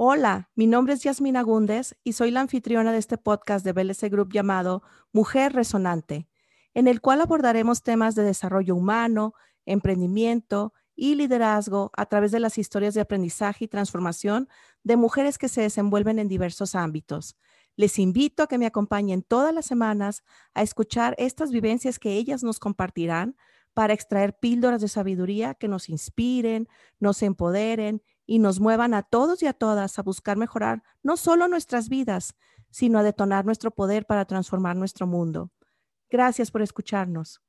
Hola, mi nombre es Yasmina Gúndez y soy la anfitriona de este podcast de BLC Group llamado Mujer Resonante, en el cual abordaremos temas de desarrollo humano, emprendimiento y liderazgo a través de las historias de aprendizaje y transformación de mujeres que se desenvuelven en diversos ámbitos. Les invito a que me acompañen todas las semanas a escuchar estas vivencias que ellas nos compartirán para extraer píldoras de sabiduría que nos inspiren, nos empoderen y nos muevan a todos y a todas a buscar mejorar no solo nuestras vidas, sino a detonar nuestro poder para transformar nuestro mundo. Gracias por escucharnos.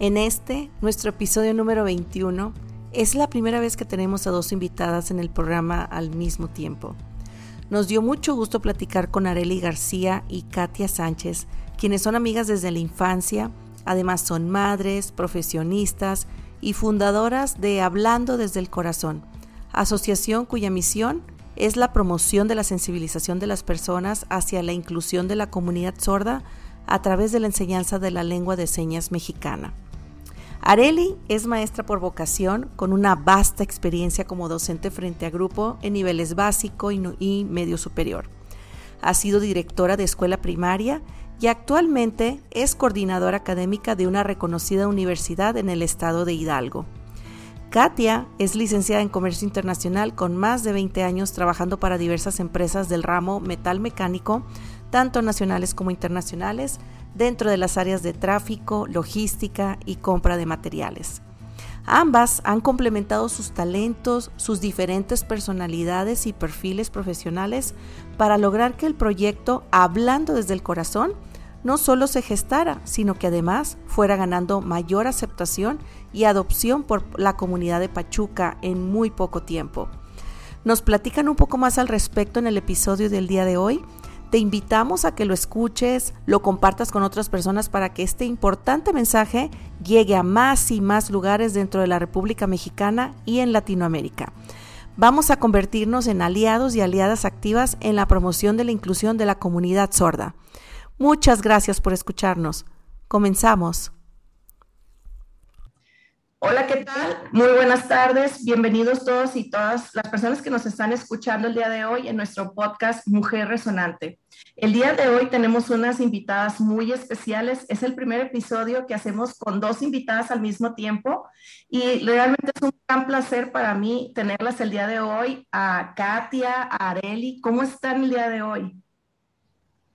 En este, nuestro episodio número 21, es la primera vez que tenemos a dos invitadas en el programa al mismo tiempo. Nos dio mucho gusto platicar con Areli García y Katia Sánchez, quienes son amigas desde la infancia, además son madres, profesionistas y fundadoras de Hablando desde el Corazón, asociación cuya misión es la promoción de la sensibilización de las personas hacia la inclusión de la comunidad sorda a través de la enseñanza de la lengua de señas mexicana. Areli es maestra por vocación con una vasta experiencia como docente frente a grupo en niveles básico y, medio superior. Ha sido directora de escuela primaria y actualmente es coordinadora académica de una reconocida universidad en el estado de Hidalgo. Katia es licenciada en Comercio Internacional con más de 20 años trabajando para diversas empresas del ramo metal mecánico, tanto nacionales como internacionales, dentro de las áreas de tráfico, logística y compra de materiales. Ambas han complementado sus talentos, sus diferentes personalidades y perfiles profesionales para lograr que el proyecto Hablando desde el Corazón no solo se gestara, sino que además fuera ganando mayor aceptación y adopción por la comunidad de Pachuca en muy poco tiempo. Nos platican un poco más al respecto en el episodio del día de hoy te invitamos a que lo escuches, lo compartas con otras personas para que este importante mensaje llegue a más y más lugares dentro de la República Mexicana y en Latinoamérica. Vamos a convertirnos en aliados y aliadas activas en la promoción de la inclusión de la comunidad sorda. Muchas gracias por escucharnos. Comenzamos. Hola, ¿qué tal? Muy buenas tardes. Bienvenidos todos y todas las personas que nos están escuchando el día de hoy en nuestro podcast Mujer Resonante. El día de hoy tenemos unas invitadas muy especiales. Es el primer episodio que hacemos con dos invitadas al mismo tiempo y realmente es un gran placer para mí tenerlas el día de hoy a Katia, a Areli. ¿Cómo están el día de hoy?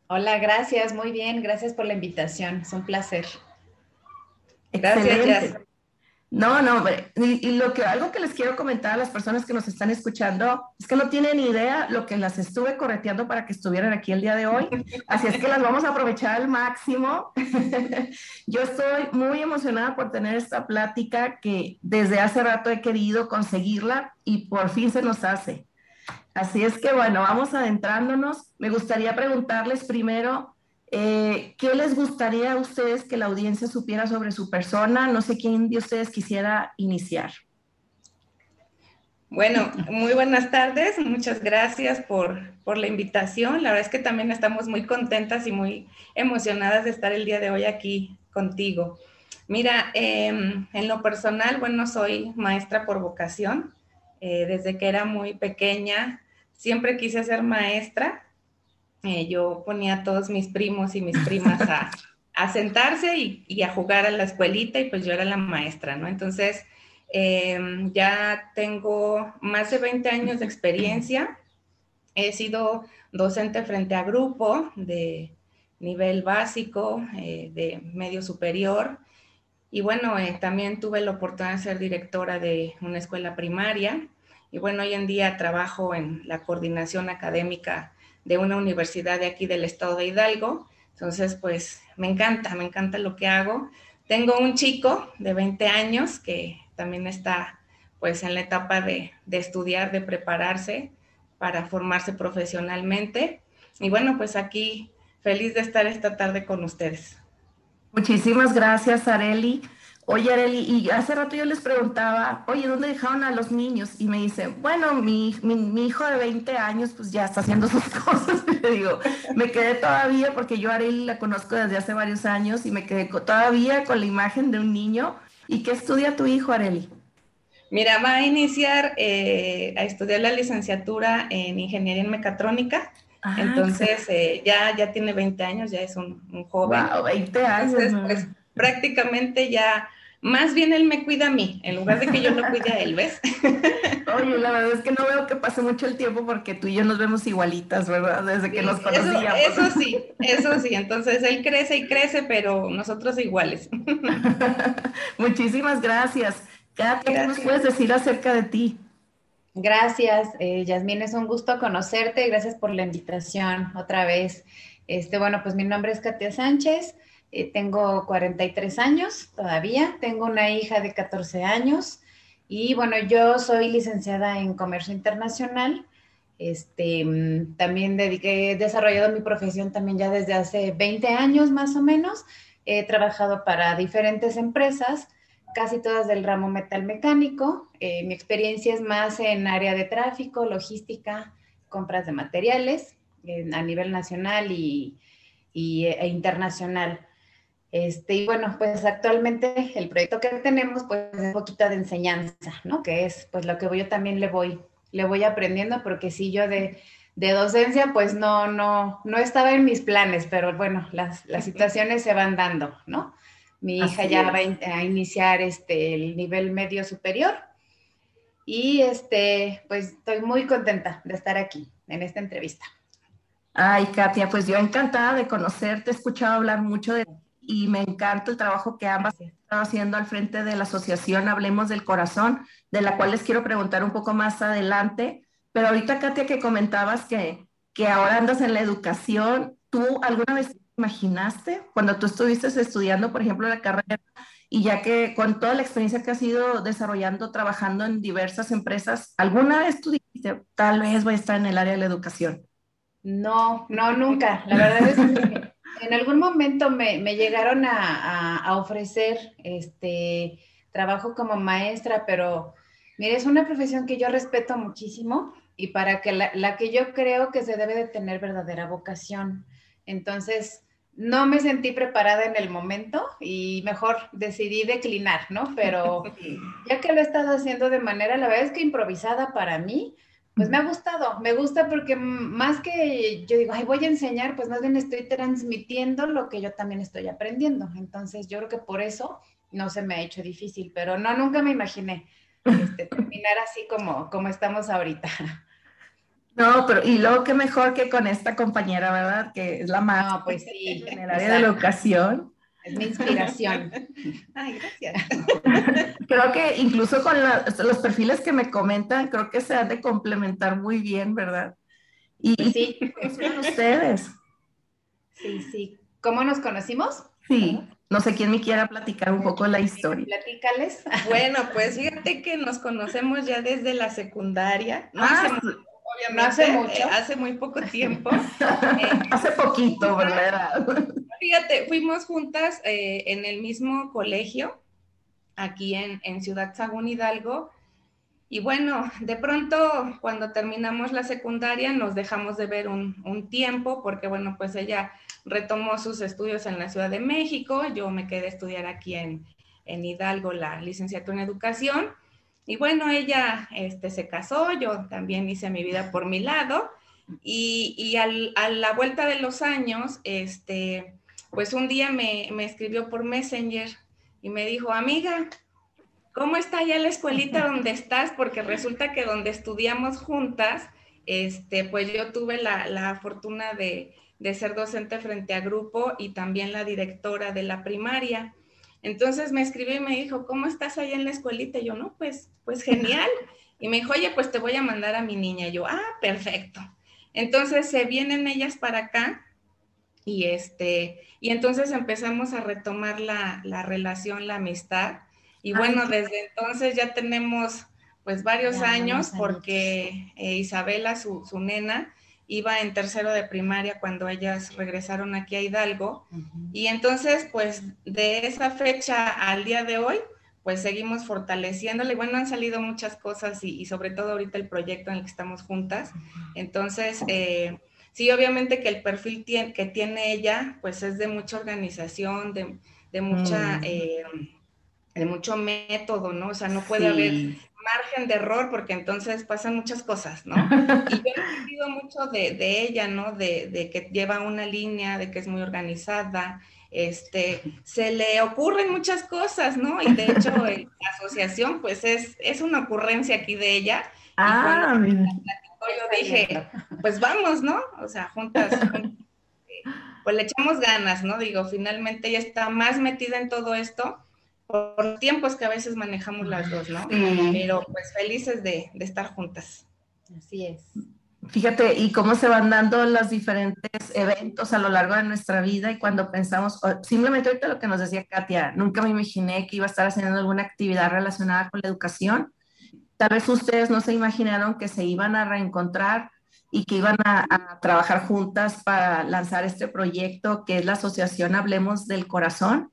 Hola, gracias. Muy bien. Gracias por la invitación. Es un placer. Gracias. No, no, y, lo que algo que les quiero comentar a las personas que nos están escuchando es que no tienen idea lo que las estuve correteando para que estuvieran aquí el día de hoy, así es que las vamos a aprovechar al máximo. Yo estoy muy emocionada por tener esta plática que desde hace rato he querido conseguirla y por fin se nos hace. Así es que bueno, vamos adentrándonos. Me gustaría preguntarles primero eh, ¿Qué les gustaría a ustedes que la audiencia supiera sobre su persona? No sé quién de ustedes quisiera iniciar. Bueno, muy buenas tardes. Muchas gracias por, la invitación. La verdad es que también estamos muy contentas y muy emocionadas de estar el día de hoy aquí contigo. Mira, em, en lo personal, bueno, soy maestra por vocación. Eh, desde que era muy pequeña, siempre quise ser maestra eh, yo ponía a todos mis primos y mis primas a, sentarse y, a jugar a la escuelita y pues yo era la maestra, ¿no? Entonces, em, ya tengo más de 20 años de experiencia. He sido docente frente a grupo de nivel básico, eh, de medio superior. Y bueno, eh, también tuve la oportunidad de ser directora de una escuela primaria. Y bueno, hoy en día trabajo en la coordinación académica de una universidad de aquí del estado de Hidalgo. Entonces, pues me encanta, me encanta lo que hago. Tengo un chico de 20 años que también está pues en la etapa de, estudiar, de prepararse para formarse profesionalmente. Y bueno, pues aquí feliz de estar esta tarde con ustedes. Muchísimas gracias, Areli. Oye, Areli, y hace rato yo les preguntaba, oye, ¿dónde dejaron a los niños? Y me dicen, bueno, mi, mi, hijo de 20 años, pues ya está haciendo sus cosas. Y le digo, me quedé todavía, porque yo a Areli la conozco desde hace varios años, y me quedé todavía con la imagen de un niño. ¿Y qué estudia tu hijo, Areli? Mira, va a iniciar eh, a estudiar la licenciatura en Ingeniería en Mecatrónica. Ah, Entonces, eh, ya, ya tiene 20 años, ya es un, joven. Wow, 20 años. Entonces, pues, prácticamente ya, más bien él me cuida a mí, en lugar de que yo lo cuide a él, ¿ves? Oye, la verdad es que no veo que pase mucho el tiempo porque tú y yo nos vemos igualitas, ¿verdad? Desde que nos conocíamos. Eso, sí, eso sí. Entonces él crece y crece, pero nosotros iguales. Muchísimas gracias. Katia, ¿qué nos puedes decir acerca de ti? Gracias, eh, Yasmín, es un gusto conocerte. Gracias por la invitación otra vez. Este, bueno, pues mi nombre es Katia Sánchez. Eh, tengo 43 años todavía, tengo una hija de 14 años y bueno, yo soy licenciada en comercio internacional. Este, mm, también dediqué, he desarrollado mi profesión también ya desde hace 20 años más o menos. He trabajado para diferentes empresas, casi todas del ramo metal mecánico. Eh, mi experiencia es más en área de tráfico, logística, compras de materiales a nivel nacional y, e internacional. Este, y bueno, pues actualmente el proyecto que tenemos pues es un poquito de enseñanza, ¿no? Que es pues lo que yo también le voy, le voy aprendiendo porque si yo de, de docencia pues no, no, no estaba en mis planes, pero bueno, las, las situaciones se van dando, ¿no? Mi hija ya va a iniciar este, el nivel medio superior y este, pues estoy muy contenta de estar aquí en esta entrevista. Ay, Katia, pues yo encantada de conocerte, he escuchado hablar mucho de y me encanta el trabajo que ambas están haciendo al frente de la asociación Hablemos del Corazón, de la cual les quiero preguntar un poco más adelante. Pero ahorita, Katia, que comentabas que, que ahora andas en la educación, ¿tú alguna vez imaginaste cuando tú estuviste estudiando, por ejemplo, la carrera y ya que con toda la experiencia que has ido desarrollando, trabajando en diversas empresas, ¿alguna vez tú dijiste, tal vez voy a estar en el área de la educación? No, no, nunca. La verdad es que en algún momento me, llegaron a, ofrecer este trabajo como maestra, pero mire, es una profesión que yo respeto muchísimo y para que la, que yo creo que se debe de tener verdadera vocación. Entonces, no me sentí preparada en el momento y mejor decidí declinar, ¿no? Pero ya que lo he estado haciendo de manera, la verdad es que improvisada para mí, pues me ha gustado, me gusta porque más que yo digo, ay, voy a enseñar, pues más bien estoy transmitiendo lo que yo también estoy aprendiendo. Entonces, yo creo que por eso no se me ha hecho difícil, pero no, nunca me imaginé este, terminar así como, como estamos ahorita. No, pero y luego qué mejor que con esta compañera, ¿verdad? Que es la más no, pues sí, en el área de la educación. Es mi inspiración. Ay, gracias. creo que incluso con los perfiles que me comentan, creo que se han de complementar muy bien, ¿verdad? Y sí. son ustedes? Sí, sí. ¿Cómo nos conocimos? Sí. No sé quién me quiera platicar un poco la historia. Platícales. Bueno, pues fíjate que nos conocemos ya desde la secundaria. No ah, no hace mucho. Eh, hace muy poco tiempo. hace poquito, ¿verdad? Fíjate, fuimos juntas eh, en el mismo colegio, aquí en, Ciudad Sagún Hidalgo. Y bueno, de pronto cuando terminamos la secundaria nos dejamos de ver un, tiempo porque bueno, pues ella retomó sus estudios en la Ciudad de México, yo me quedé a estudiar aquí en, en Hidalgo la licenciatura en educación y bueno, ella este, se casó, yo también hice mi vida por mi lado. Y, a la vuelta de los años, este, pues un día me, escribió por Messenger y me dijo, amiga, ¿cómo está ya la escuelita donde estás? Porque resulta que donde estudiamos juntas, este, pues yo tuve la, fortuna de, de, ser docente frente a grupo y también la directora de la primaria. Entonces me escribió y me dijo, ¿cómo estás allá en la escuelita? Y yo, no, pues, pues genial. Y me dijo, oye, pues te voy a mandar a mi niña. Y yo, ah, perfecto. Entonces se vienen ellas para acá y este, y entonces empezamos a retomar la, relación, la amistad. Y bueno, desde entonces ya tenemos pues varios años porque eh, Isabela, su, su, nena, iba en tercero de primaria cuando ellas regresaron aquí a Hidalgo. Y entonces, pues de esa fecha al día de hoy, pues seguimos fortaleciéndole. Bueno, han salido muchas cosas y, sobre todo ahorita el proyecto en el que estamos juntas. Entonces, eh, sí, obviamente que el perfil que tiene ella, pues es de mucha organización, de, mucha... Eh, de mucho método, ¿no? O sea, no puede haber margen de error porque entonces pasan muchas cosas, ¿no? Y yo he aprendido mucho de, ella, ¿no? De, que lleva una línea, de que es muy organizada, este, se le ocurren muchas cosas, ¿no? Y de hecho la asociación, pues es, es una ocurrencia aquí de ella. Ah, y yo dije, pues vamos, ¿no? O sea, juntas, pues le echamos ganas, ¿no? Digo, finalmente ella está más metida en todo esto por tiempos que a veces manejamos las dos, ¿no? Pero pues felices de, estar juntas. Así es. Fíjate, y cómo se van dando los diferentes eventos a lo largo de nuestra vida y cuando pensamos, simplemente ahorita lo que nos decía Katia, nunca me imaginé que iba a estar haciendo alguna actividad relacionada con la educación. Tal vez ustedes no se imaginaron que se iban a reencontrar y que iban a, trabajar juntas para lanzar este proyecto que es la Asociación Hablemos del Corazón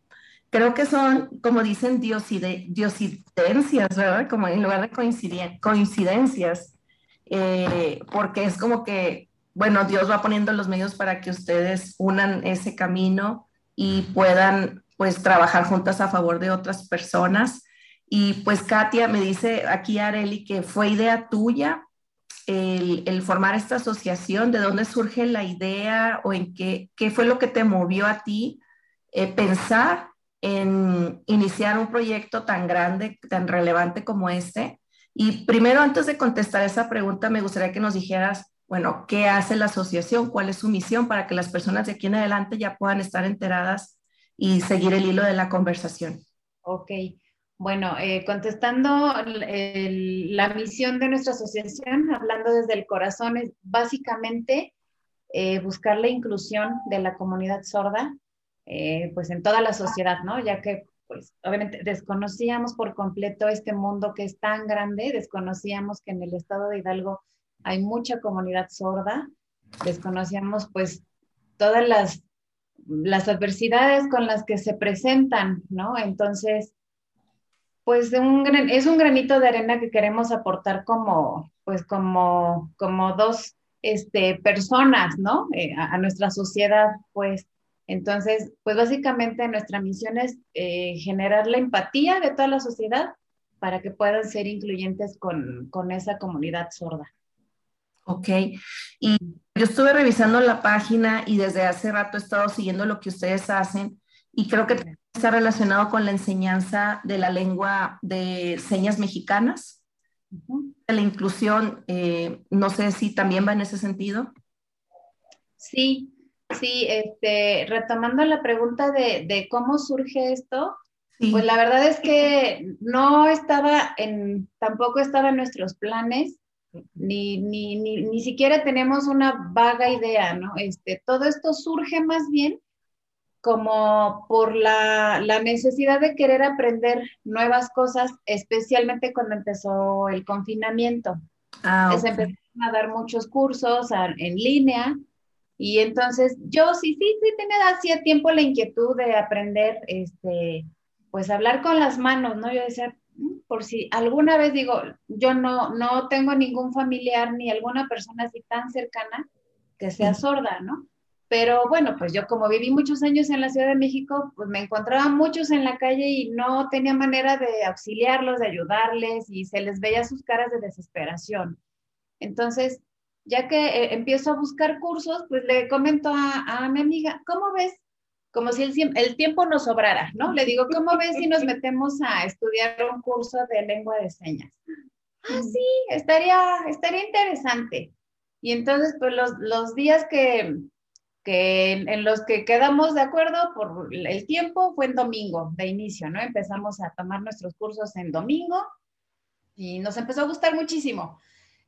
creo que son, como dicen, dioside, diosidencias, ¿verdad? Como en lugar de coincidencias, eh, porque es como que, bueno, Dios va poniendo los medios para que ustedes unan ese camino y puedan, pues, trabajar juntas a favor de otras personas. Y pues Katia me dice aquí Areli que fue idea tuya el, formar esta asociación, de dónde surge la idea o en qué, qué fue lo que te movió a ti eh, pensar en iniciar un proyecto tan grande, tan relevante como este. Y primero, antes de contestar esa pregunta, me gustaría que nos dijeras, bueno, ¿qué hace la asociación? ¿Cuál es su misión para que las personas de aquí en adelante ya puedan estar enteradas y seguir el hilo de la conversación? Ok. Bueno, eh, contestando la misión de nuestra asociación, hablando desde el corazón, es básicamente eh, buscar la inclusión de la comunidad sorda eh, pues en toda la sociedad, ¿no? Ya que pues obviamente desconocíamos por completo este mundo que es tan grande, desconocíamos que en el estado de Hidalgo hay mucha comunidad sorda, desconocíamos pues todas las, las adversidades con las que se presentan, ¿no? Entonces, pues un, es un granito de arena que queremos aportar como, pues como, como dos este, personas, ¿no? Eh, a, a, nuestra sociedad, pues entonces, pues básicamente nuestra misión es eh, generar la empatía de toda la sociedad para que puedan ser incluyentes con, esa comunidad sorda. Ok, y yo estuve revisando la página y desde hace rato he estado siguiendo lo que ustedes hacen y creo que está relacionado con la enseñanza de la lengua de señas mexicanas, la inclusión, eh, no sé si también va en ese sentido. Sí, Sí, este, retomando la pregunta de, cómo surge esto, pues la verdad es que no estaba en, tampoco estaba en nuestros planes, ni, ni, ni, ni siquiera tenemos una vaga idea, ¿no? Este, todo esto surge más bien como por la, necesidad de querer aprender nuevas cosas, especialmente cuando empezó el confinamiento. Ah, Se empezaron a dar muchos cursos en línea y entonces yo sí, sí, sí tenía hacía tiempo la inquietud de aprender, este, pues hablar con las manos, ¿no? Yo decía, mm, por si alguna vez digo, yo no, no tengo ningún familiar ni alguna persona así tan cercana que sea sorda, ¿no? Pero bueno, pues yo como viví muchos años en la Ciudad de México, pues me encontraba muchos en la calle y no tenía manera de auxiliarlos, de ayudarles y se les veía sus caras de desesperación. Entonces, ya que eh, empiezo a buscar cursos, pues le comento a, mi amiga, ¿cómo ves? Como si el, el, tiempo nos sobrara, ¿no? Le digo, ¿cómo ves si nos metemos a estudiar un curso de lengua de señas? Ah, sí, estaría, estaría interesante. Y entonces, pues los, los días que, que en los que quedamos de acuerdo por el tiempo fue en domingo de inicio, ¿no? Empezamos a tomar nuestros cursos en domingo y nos empezó a gustar muchísimo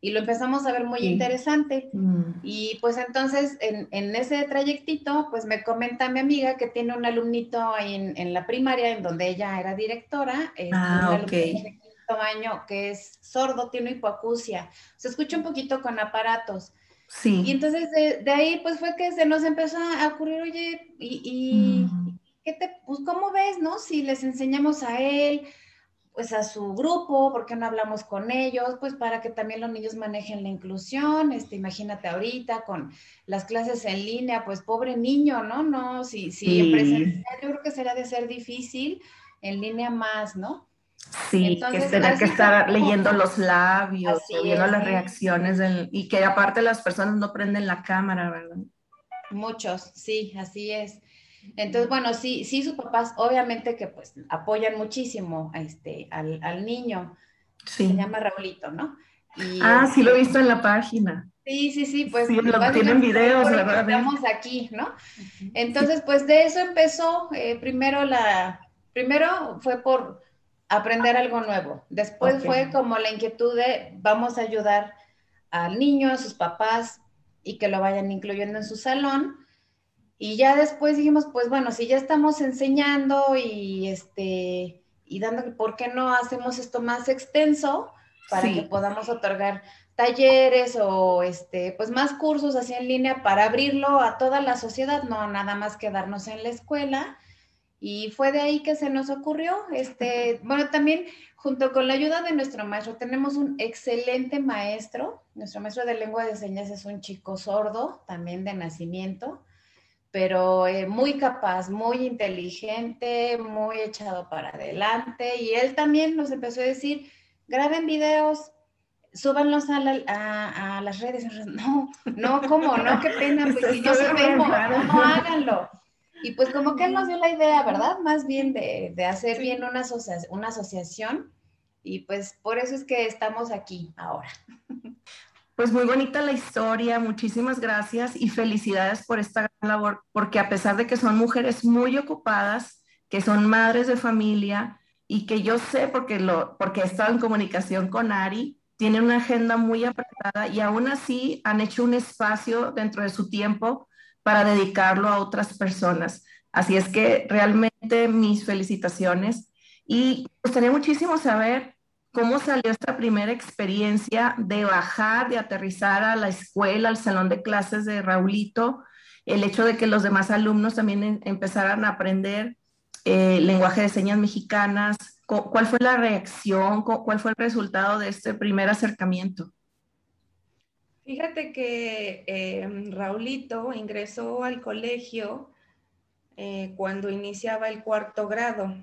y lo empezamos a ver muy interesante. Mm. Y pues entonces en, en, ese trayectito, pues me comenta mi amiga que tiene un alumnito ahí en, en la primaria, en donde ella era directora, es ah, un de quinto año que es sordo, tiene hipoacusia, se escucha un poquito con aparatos. Sí. Y entonces de, ahí pues fue que se nos empezó a ocurrir, oye, y, mm. ¿qué te, pues cómo ves, no? Si les enseñamos a él, pues a su grupo, ¿por qué no hablamos con ellos? Pues para que también los niños manejen la inclusión, este, imagínate ahorita con las clases en línea, pues pobre niño, ¿no? No, si, si en presencial yo creo que será de ser difícil, en línea más, ¿no? Sí, que tener que estar leyendo los labios, viendo las reacciones y que aparte las personas no prenden la cámara, ¿verdad? Muchos, sí, así es. Entonces, bueno, sí, sí, sus papás obviamente que pues apoyan muchísimo a este, al, al niño. Sí. Se llama Raulito, ¿no? ah, sí lo he visto en la página. Sí, sí, sí, pues sí, lo, tienen videos, la verdad. Estamos aquí, ¿no? Entonces, pues de eso empezó eh, primero la, primero fue por aprender algo nuevo. Después fue como la inquietud de vamos a ayudar al niño, a sus papás y que lo vayan incluyendo en su salón. Y ya después dijimos, pues bueno, si ya estamos enseñando y este y dando, ¿por qué no hacemos esto más extenso para que podamos otorgar talleres o este, pues más cursos así en línea para abrirlo a toda la sociedad, no nada más quedarnos en la escuela y fue de ahí que se nos ocurrió, este, bueno, también junto con la ayuda de nuestro maestro, tenemos un excelente maestro. Nuestro maestro de lengua de señas es un chico sordo, también de nacimiento, pero eh, muy capaz, muy inteligente, muy echado para adelante. Y él también nos empezó a decir, graben videos, súbanlos a, a, las redes. No, no, ¿cómo? No, qué pena, pues si no sabemos, no, háganlo. Y pues como que él nos dio la idea, ¿verdad? Más bien de, hacer bien una, una asociación y pues por eso es que estamos aquí ahora. Pues muy bonita la historia, muchísimas gracias y felicidades por esta gran labor, porque a pesar de que son mujeres muy ocupadas, que son madres de familia y que yo sé porque, lo, porque he estado en comunicación con Ari, tienen una agenda muy apretada y aún así han hecho un espacio dentro de su tiempo para dedicarlo a otras personas. Así es que realmente mis felicitaciones y gustaría muchísimo saber cómo salió esta primera experiencia de bajar, de aterrizar a la escuela, al salón de clases de Raulito, el hecho de que los demás alumnos también empezaran a aprender eh, lenguaje de señas mexicanas. ¿Cuál fue la reacción? ¿Cuál fue el resultado de este primer acercamiento? Fíjate que eh, Raulito ingresó al colegio eh, cuando iniciaba el cuarto grado.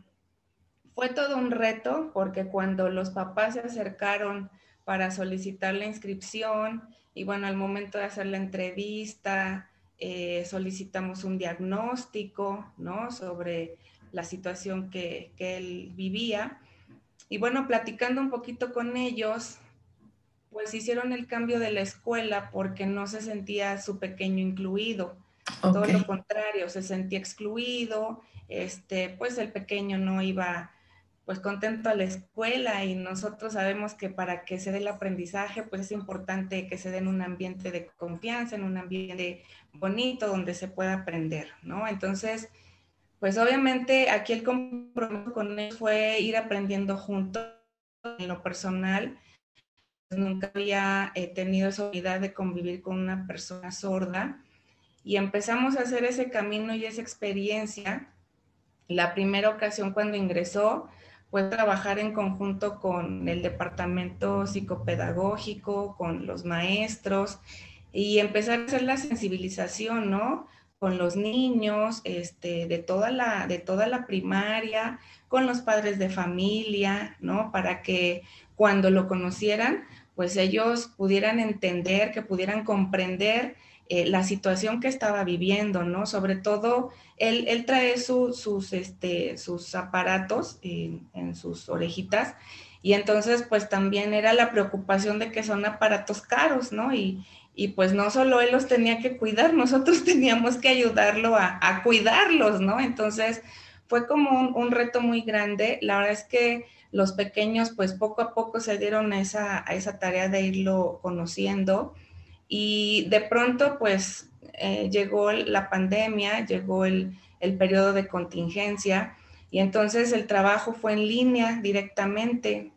Fue todo un reto porque cuando los papás se acercaron para solicitar la inscripción y bueno, al momento de hacer la entrevista, eh, solicitamos un diagnóstico, ¿no? Sobre la situación que, que él vivía. Y bueno, platicando un poquito con ellos, pues hicieron el cambio de la escuela porque no se sentía su pequeño incluido. Todo lo contrario, se sentía excluido, este, pues el pequeño no iba pues contento a la escuela y nosotros sabemos que para que se dé el aprendizaje pues es importante que se dé en un ambiente de confianza, en un ambiente bonito donde se pueda aprender, ¿no? Entonces, pues obviamente aquí el compromiso con él fue ir aprendiendo juntos en lo personal nunca había eh, tenido esa oportunidad de convivir con una persona sorda y empezamos a hacer ese camino y esa experiencia. La primera ocasión cuando ingresó fue trabajar en conjunto con el departamento psicopedagógico, con los maestros y empezar a hacer la sensibilización, ¿no? Con los niños, este, de toda la, de toda la primaria, con los padres de familia, ¿no? Para que cuando lo conocieran, pues ellos pudieran entender, que pudieran comprender eh, la situación que estaba viviendo, ¿no? Sobre todo, él, él trae sus, este, sus aparatos en, sus orejitas y entonces pues también era la preocupación de que son aparatos caros, ¿no? Y, pues no solo él los tenía que cuidar, nosotros teníamos que ayudarlo a, cuidarlos, ¿no? Entonces fue como un, reto muy grande. La verdad es que los pequeños pues poco a poco se dieron a esa, tarea de irlo conociendo y de pronto pues eh, llegó la pandemia, llegó el, periodo de contingencia y entonces el trabajo fue en línea directamente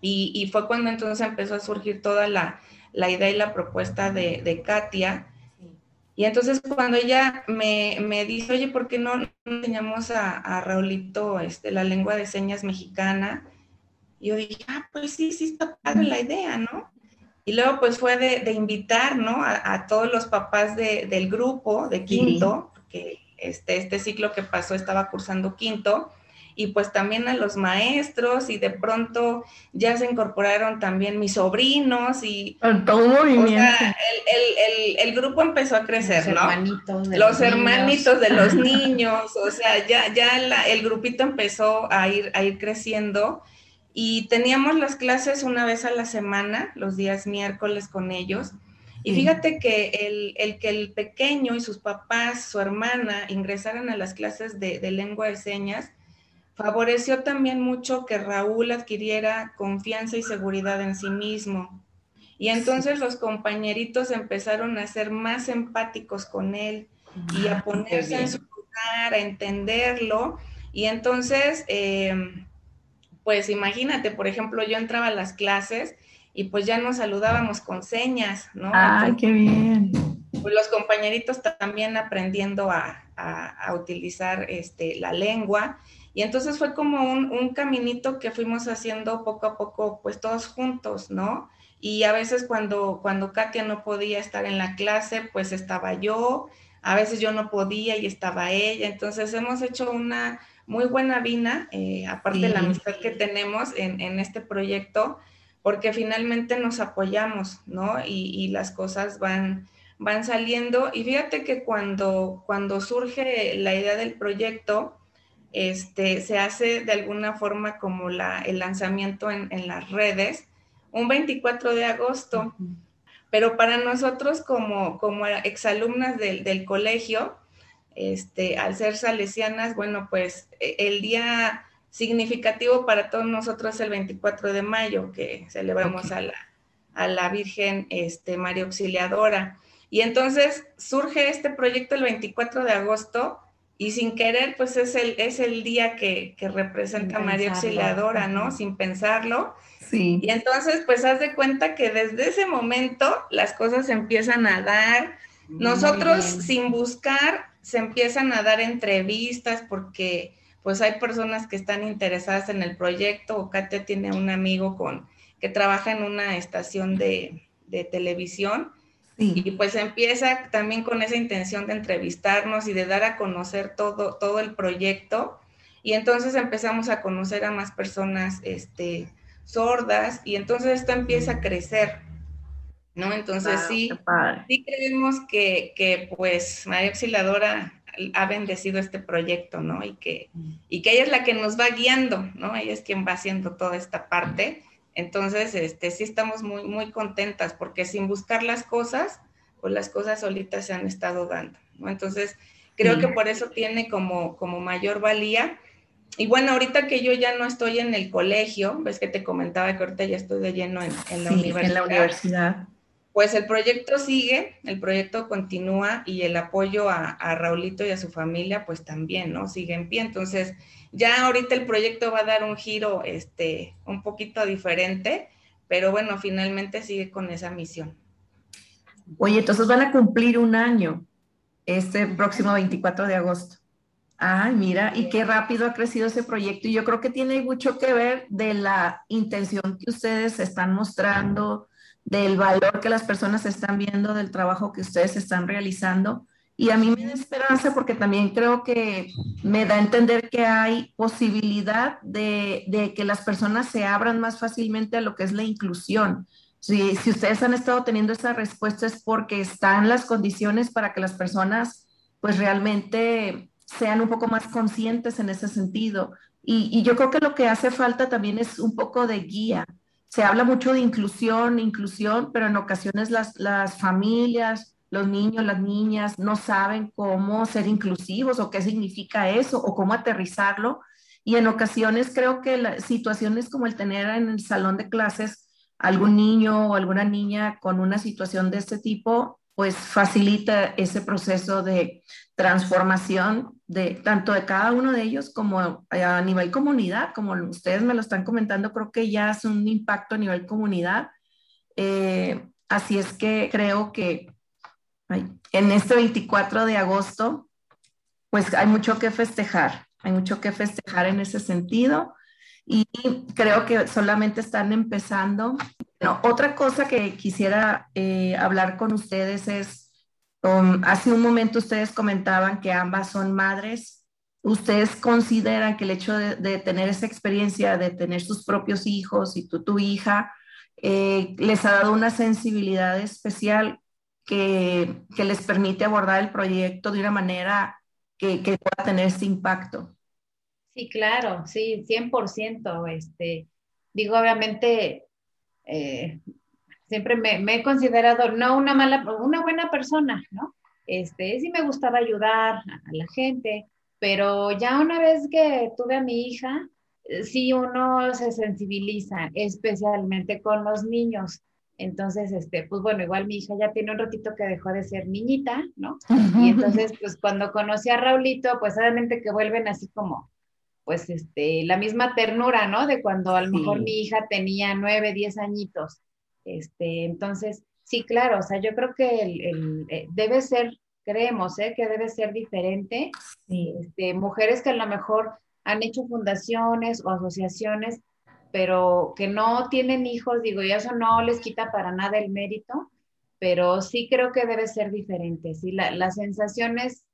y, fue cuando entonces empezó a surgir toda la idea y la propuesta de, Katia. Y entonces cuando ella me, me, dice, oye, ¿por qué no enseñamos a, a Raulito este, la lengua de señas mexicana? Y yo dije, ah, pues sí, sí está padre la idea, ¿no? Y luego pues fue de, invitar, ¿no? A, todos los papás del grupo de quinto, que este, este ciclo que pasó estaba cursando quinto, y pues también a los maestros y de pronto ya se incorporaron también mis sobrinos y todo movimiento. O sea, el, grupo empezó a crecer, los Hermanitos de los, hermanitos de los niños, o sea, ya, ya el grupito empezó a ir, a ir creciendo y teníamos las clases una vez a la semana, los días miércoles con ellos. Y fíjate que el, el, que el pequeño y sus papás, su hermana, ingresaran a las clases de, de lengua de señas, Favoreció también mucho que Raúl adquiriera confianza y seguridad en sí mismo. Y entonces los compañeritos empezaron a ser más empáticos con él y a ah, ponerse en su lugar, a entenderlo. Y entonces, em, pues imagínate, por ejemplo, yo entraba a las clases y pues ya nos saludábamos con señas, ¿no? ¡Ay, qué bien! Pues los compañeritos también aprendiendo a, a utilizar este, la lengua y entonces fue como un, caminito que fuimos haciendo poco a poco, pues todos juntos, ¿no? Y a veces cuando, cuando Katia no podía estar en la clase, pues estaba yo, a veces yo no podía y estaba ella. Entonces hemos hecho una muy buena vina, eh, aparte de la amistad que tenemos en, este proyecto, porque finalmente nos apoyamos, ¿no? Y, las cosas van, van saliendo. Y fíjate que cuando, cuando surge la idea del proyecto, este, se hace de alguna forma como la, el lanzamiento en, las redes, un 24 de agosto. Pero para nosotros como, como exalumnas del, del colegio, este, al ser salesianas, bueno, pues e, el día significativo para todos nosotros es el 24 de mayo, que celebramos a, la, a la Virgen este, María Auxiliadora. Y entonces surge este proyecto el 24 de agosto y sin querer, pues es el, es el día que, representa a María Auxiliadora, ¿no? Sin pensarlo. Sí. Y entonces, pues haz de cuenta que desde ese momento las cosas se empiezan a dar. Nosotros sin buscar se empiezan a dar entrevistas porque pues hay personas que están interesadas en el proyecto. O Katia tiene un amigo con, que trabaja en una estación de, de televisión y pues empieza también con esa intención de entrevistarnos y de dar a conocer todo, todo el proyecto. Y entonces empezamos a conocer a más personas este, sordas y entonces esto empieza a crecer, ¿no? Entonces sí, sí creemos que, que, pues María Auxiliadora ha bendecido este proyecto, ¿no? Y que, y que ella es la que nos va guiando, ¿no? Ella es quien va haciendo toda esta parte. Entonces, este, sí estamos muy, muy contentas porque sin buscar las cosas, pues las cosas solitas se han estado dando, ¿no? Entonces, creo que por eso tiene como, como mayor valía. Y bueno, ahorita que yo ya no estoy en el colegio, ves que te comentaba que ahorita ya estoy de lleno en, la, universidad, en la universidad. Pues el proyecto sigue, el proyecto continúa y el apoyo a, a Raulito y a su familia, pues también, ¿no? Sigue en pie. Entonces, ya ahorita el proyecto va a dar un giro este, un poquito diferente, pero bueno, finalmente sigue con esa misión. Oye, entonces van a cumplir un año este próximo 24 de agosto. Ay, mira, y qué rápido ha crecido ese proyecto. Y yo creo que tiene mucho que ver de la intención que ustedes están mostrando, del valor que las personas están viendo, del trabajo que ustedes están realizando. Y a mí me da esperanza porque también creo que me da a entender que hay posibilidad de, que las personas se abran más fácilmente a lo que es la inclusión. Si, si ustedes han estado teniendo esa respuesta es porque están las condiciones para que las personas pues realmente sean un poco más conscientes en ese sentido. Y, y yo creo que lo que hace falta también es un poco de guía. Se habla mucho de inclusión, inclusión, pero en ocasiones las, las familias, los niños, las niñas no saben cómo ser inclusivos o qué significa eso o cómo aterrizarlo. Y en ocasiones creo que las situaciones como el tener en el salón de clases algún niño o alguna niña con una situación de este tipo, pues facilita ese proceso de transformación de tanto de cada uno de ellos como a nivel comunidad, como ustedes me lo están comentando, creo que ya es un impacto a nivel comunidad. Eh, Así es que creo que en este 24 de agosto, pues hay mucho que festejar, hay mucho que festejar en ese sentido y creo que solamente están empezando. otra cosa que quisiera eh, hablar con ustedes es, um, hace un momento ustedes comentaban que ambas son madres. ¿Ustedes consideran que el hecho de, tener esa experiencia, de tener sus propios hijos y tu hija, eh, les ha dado una sensibilidad especial que, que, les permite abordar el proyecto de una manera que, que pueda tener este impacto? Sí, claro, sí, 100%. Este, digo, obviamente, eh, siempre me, he considerado no una mala, una buena persona, ¿no? Este, sí me gustaba ayudar a, la gente, pero ya una vez que tuve a mi hija, eh, sí uno se sensibiliza, especialmente con los niños. Entonces, este, pues bueno, igual mi hija ya tiene un ratito que dejó de ser niñita, ¿no? Y entonces, pues cuando conocí a Raulito, pues obviamente que vuelven así como pues este, la misma ternura, ¿no? De cuando a lo mejor mi hija tenía nueve, diez añitos. Este, entonces, sí, claro, o sea, yo creo que el, eh, debe ser, creemos, ¿eh? Que debe ser diferente. Este, mujeres que a lo mejor han hecho fundaciones o asociaciones, pero que no tienen hijos, digo, y eso no les quita para nada el mérito, pero sí creo que debe ser diferente, sí, la, la sensación es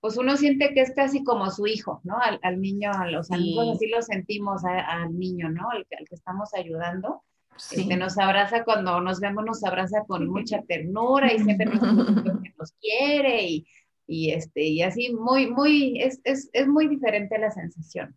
pues uno siente que es casi como su hijo, ¿no? Al, niño, a los amigos, así lo sentimos al niño, ¿no? Al, que estamos ayudando. Sí. Este, nos abraza cuando nos vemos, nos abraza con mucha ternura y siempre nos, nos quiere y, y, este, y así muy, muy, es, es, es muy diferente la sensación,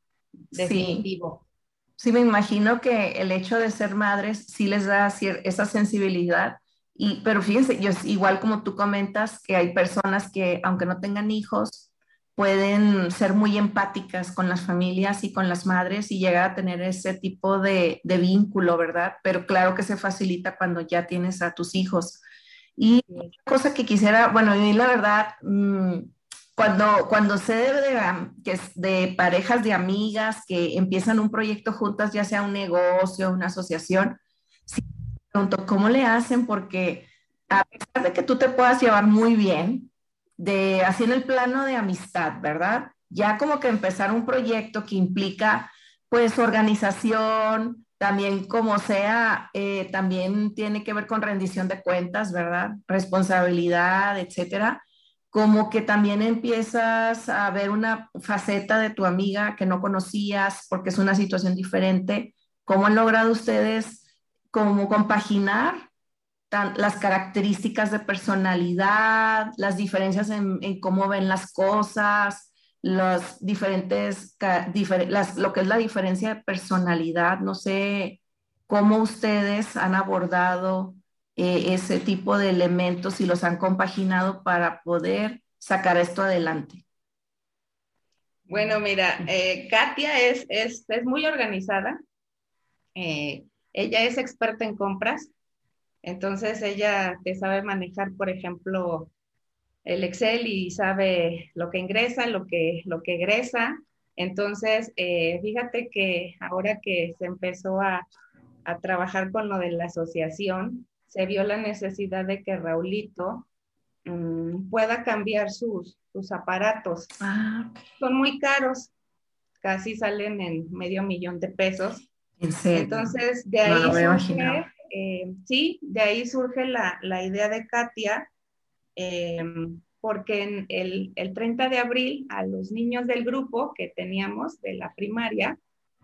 definitivo. Sí. Sí, me imagino que el hecho de ser madres sí les da esa sensibilidad y, pero fíjense, yo, igual como tú comentas, que hay personas que, aunque no tengan hijos, pueden ser muy empáticas con las familias y con las madres y llegar a tener ese tipo de, de vínculo, ¿verdad? Pero claro que se facilita cuando ya tienes a tus hijos. Y cosa que quisiera, bueno, a mí la verdad, mm, cuando, cuando sé de, que de parejas de amigas que empiezan un proyecto juntas, ya sea un negocio, una asociación, sí pregunto, ¿cómo le hacen? Porque a pesar de que tú te puedas llevar muy bien, de así en el plano de amistad, ¿verdad? Ya como que empezar un proyecto que implica pues organización, también como sea, eh, también tiene que ver con rendición de cuentas, ¿verdad? Responsabilidad, etcétera. Como que también empiezas a ver una faceta de tu amiga que no conocías porque es una situación diferente. ¿Cómo han logrado ustedes como compaginar las características de personalidad, las diferencias en, cómo ven las cosas, los diferentes, lo que es la diferencia de personalidad. No sé cómo ustedes han abordado eh, ese tipo de elementos y los han compaginado para poder sacar esto adelante. Bueno, mira, eh, Katia es, es, es, muy organizada. Eh, ella es experta en compras, entonces ella te sabe manejar, por ejemplo, el Excel y sabe lo que ingresa, lo que, lo que egresa. Entonces, eh, fíjate que ahora que se empezó a, trabajar con lo de la asociación, se vio la necesidad de que Raulito mm, pueda cambiar sus, sus aparatos. Ah. Son muy caros, casi salen en medio millón de pesos. Entonces, de ahí surge, eh, sí, de ahí surge la, idea de Katia, em, porque el, 30 de abril a los niños del grupo que teníamos de la primaria,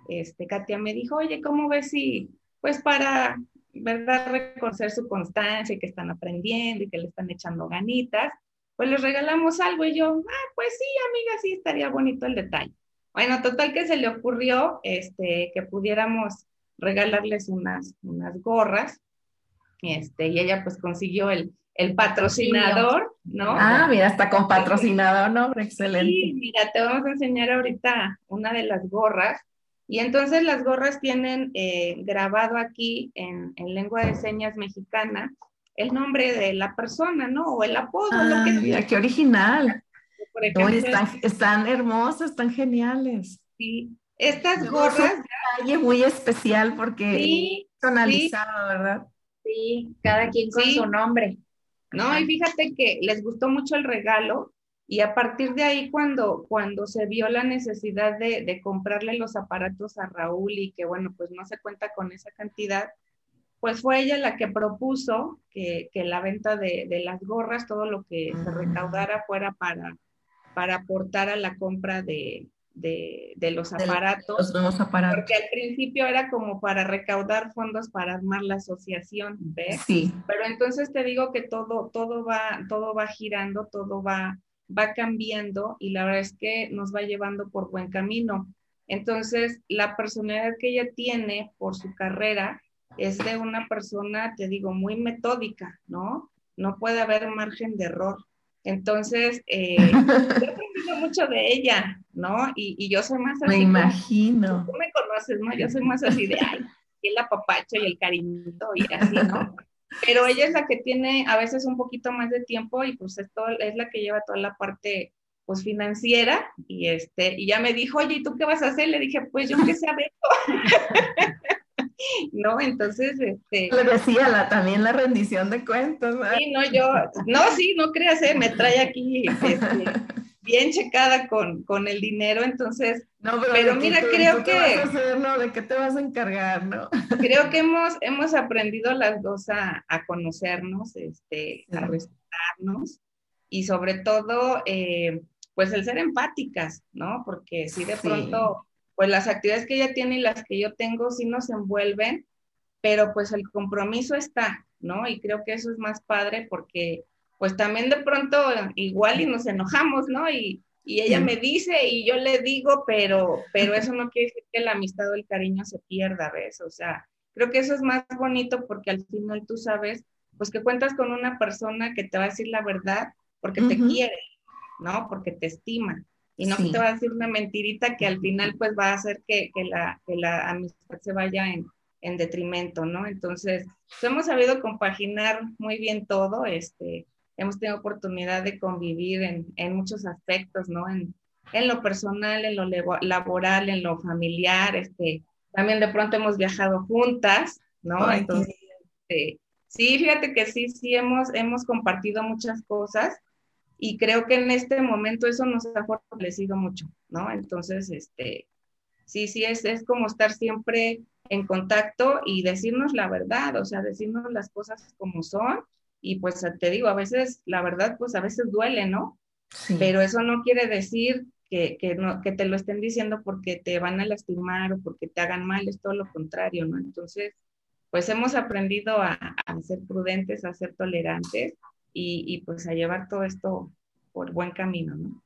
este, Katia me dijo, oye, ¿cómo ves si, pues para, ¿verdad?, reconocer su constancia y que están aprendiendo y que le están echando ganitas, pues les regalamos algo y yo, ah, pues sí, amiga, sí, estaría bonito el detalle. Bueno, total que se le ocurrió este, que pudiéramos regalarles unas, unas gorras, este, y ella pues consiguió el, el patrocinador, ¿no? Ah, mira, está con patrocinador, ¿no? Excelente. Sí, mira, te vamos a enseñar ahorita una de las gorras. Y entonces las gorras tienen eh, grabado aquí en, en, lengua de señas mexicana el nombre de la persona, ¿no? O el apodo. Ah, mira, qué original están, hermosas, están geniales. Sí, estas gorras. Es muy especial porque sí, personalizado, ¿verdad? Sí, cada quien con su nombre. No, y fíjate que les gustó mucho el regalo y a partir de ahí cuando, cuando se vio la necesidad de, de comprarle los aparatos a Raúl y que bueno, pues no se cuenta con esa cantidad, pues fue ella la que propuso que, que la venta de, de, las gorras, todo lo que se recaudara fuera para, para aportar a la compra de, de, de los aparatos. Los nuevos aparatos. Porque al principio era como para recaudar fondos para armar la asociación, ¿ves? Sí. Pero entonces te digo que todo, todo, va, todo va girando, todo va, va cambiando y la verdad es que nos va llevando por buen camino. Entonces, la personalidad que ella tiene por su carrera es de una persona, te digo, muy metódica, ¿no? No puede haber margen de error. Entonces, eh, he aprendido mucho de ella, ¿no? Y, y yo soy más así. Me imagino. Tú me conoces, ¿no? Yo soy más así de, ay, el apapacho y el cariñito y así, ¿no? Pero ella es la que tiene a veces un poquito más de tiempo y pues esto es la que lleva toda la parte pues financiera y este y ya me dijo, "Oye, ¿y tú qué vas a hacer?" Le dije, "Pues yo qué sé, ver." ¿no? Entonces, este... Le decía la, también la rendición de cuentos. ¿no? Sí, no, yo, no, sí, no creas, ¿eh? me trae aquí este, bien checada con, con el dinero, entonces, no, pero, pero mira, tú, creo tú que... Vas a hacer, ¿no? ¿De qué te vas a encargar, no? Creo que hemos, hemos aprendido las dos a, a conocernos, este, sí. a respetarnos y sobre todo, eh, pues el ser empáticas, ¿no? Porque si de pronto pues las actividades que ella tiene y las que yo tengo sí nos envuelven, pero pues el compromiso está, ¿no? Y creo que eso es más padre porque pues también de pronto igual y nos enojamos, ¿no? Y, y ella me dice y yo le digo, pero, pero eso no quiere decir que la amistad o el cariño se pierda, ¿ves? O sea, creo que eso es más bonito porque al final tú sabes, pues que cuentas con una persona que te va a decir la verdad porque uh -huh. te quiere, ¿no? Porque te estima y no sí. te va a decir una mentirita que al final pues va a hacer que, que, la, que la, amistad se vaya en, en detrimento, ¿no? Entonces, pues, hemos sabido compaginar muy bien todo, este, hemos tenido oportunidad de convivir en, en muchos aspectos, ¿no? En, en, lo personal, en lo laboral, en lo familiar, este, también de pronto hemos viajado juntas, ¿no? Ay, Entonces, este, sí, fíjate que sí, sí hemos, hemos compartido muchas cosas y creo que en este momento eso nos ha fortalecido mucho, ¿no? Entonces, este, sí, sí, es, es como estar siempre en contacto y decirnos la verdad, o sea, decirnos las cosas como son y pues te digo, a veces la verdad, pues a veces duele, ¿no? Sí. Pero eso no quiere decir que, que, no, que te lo estén diciendo porque te van a lastimar o porque te hagan mal, es todo lo contrario, ¿no? Entonces, pues hemos aprendido a, a ser prudentes, a ser tolerantes y, y, pues a llevar todo esto por buen camino, ¿no?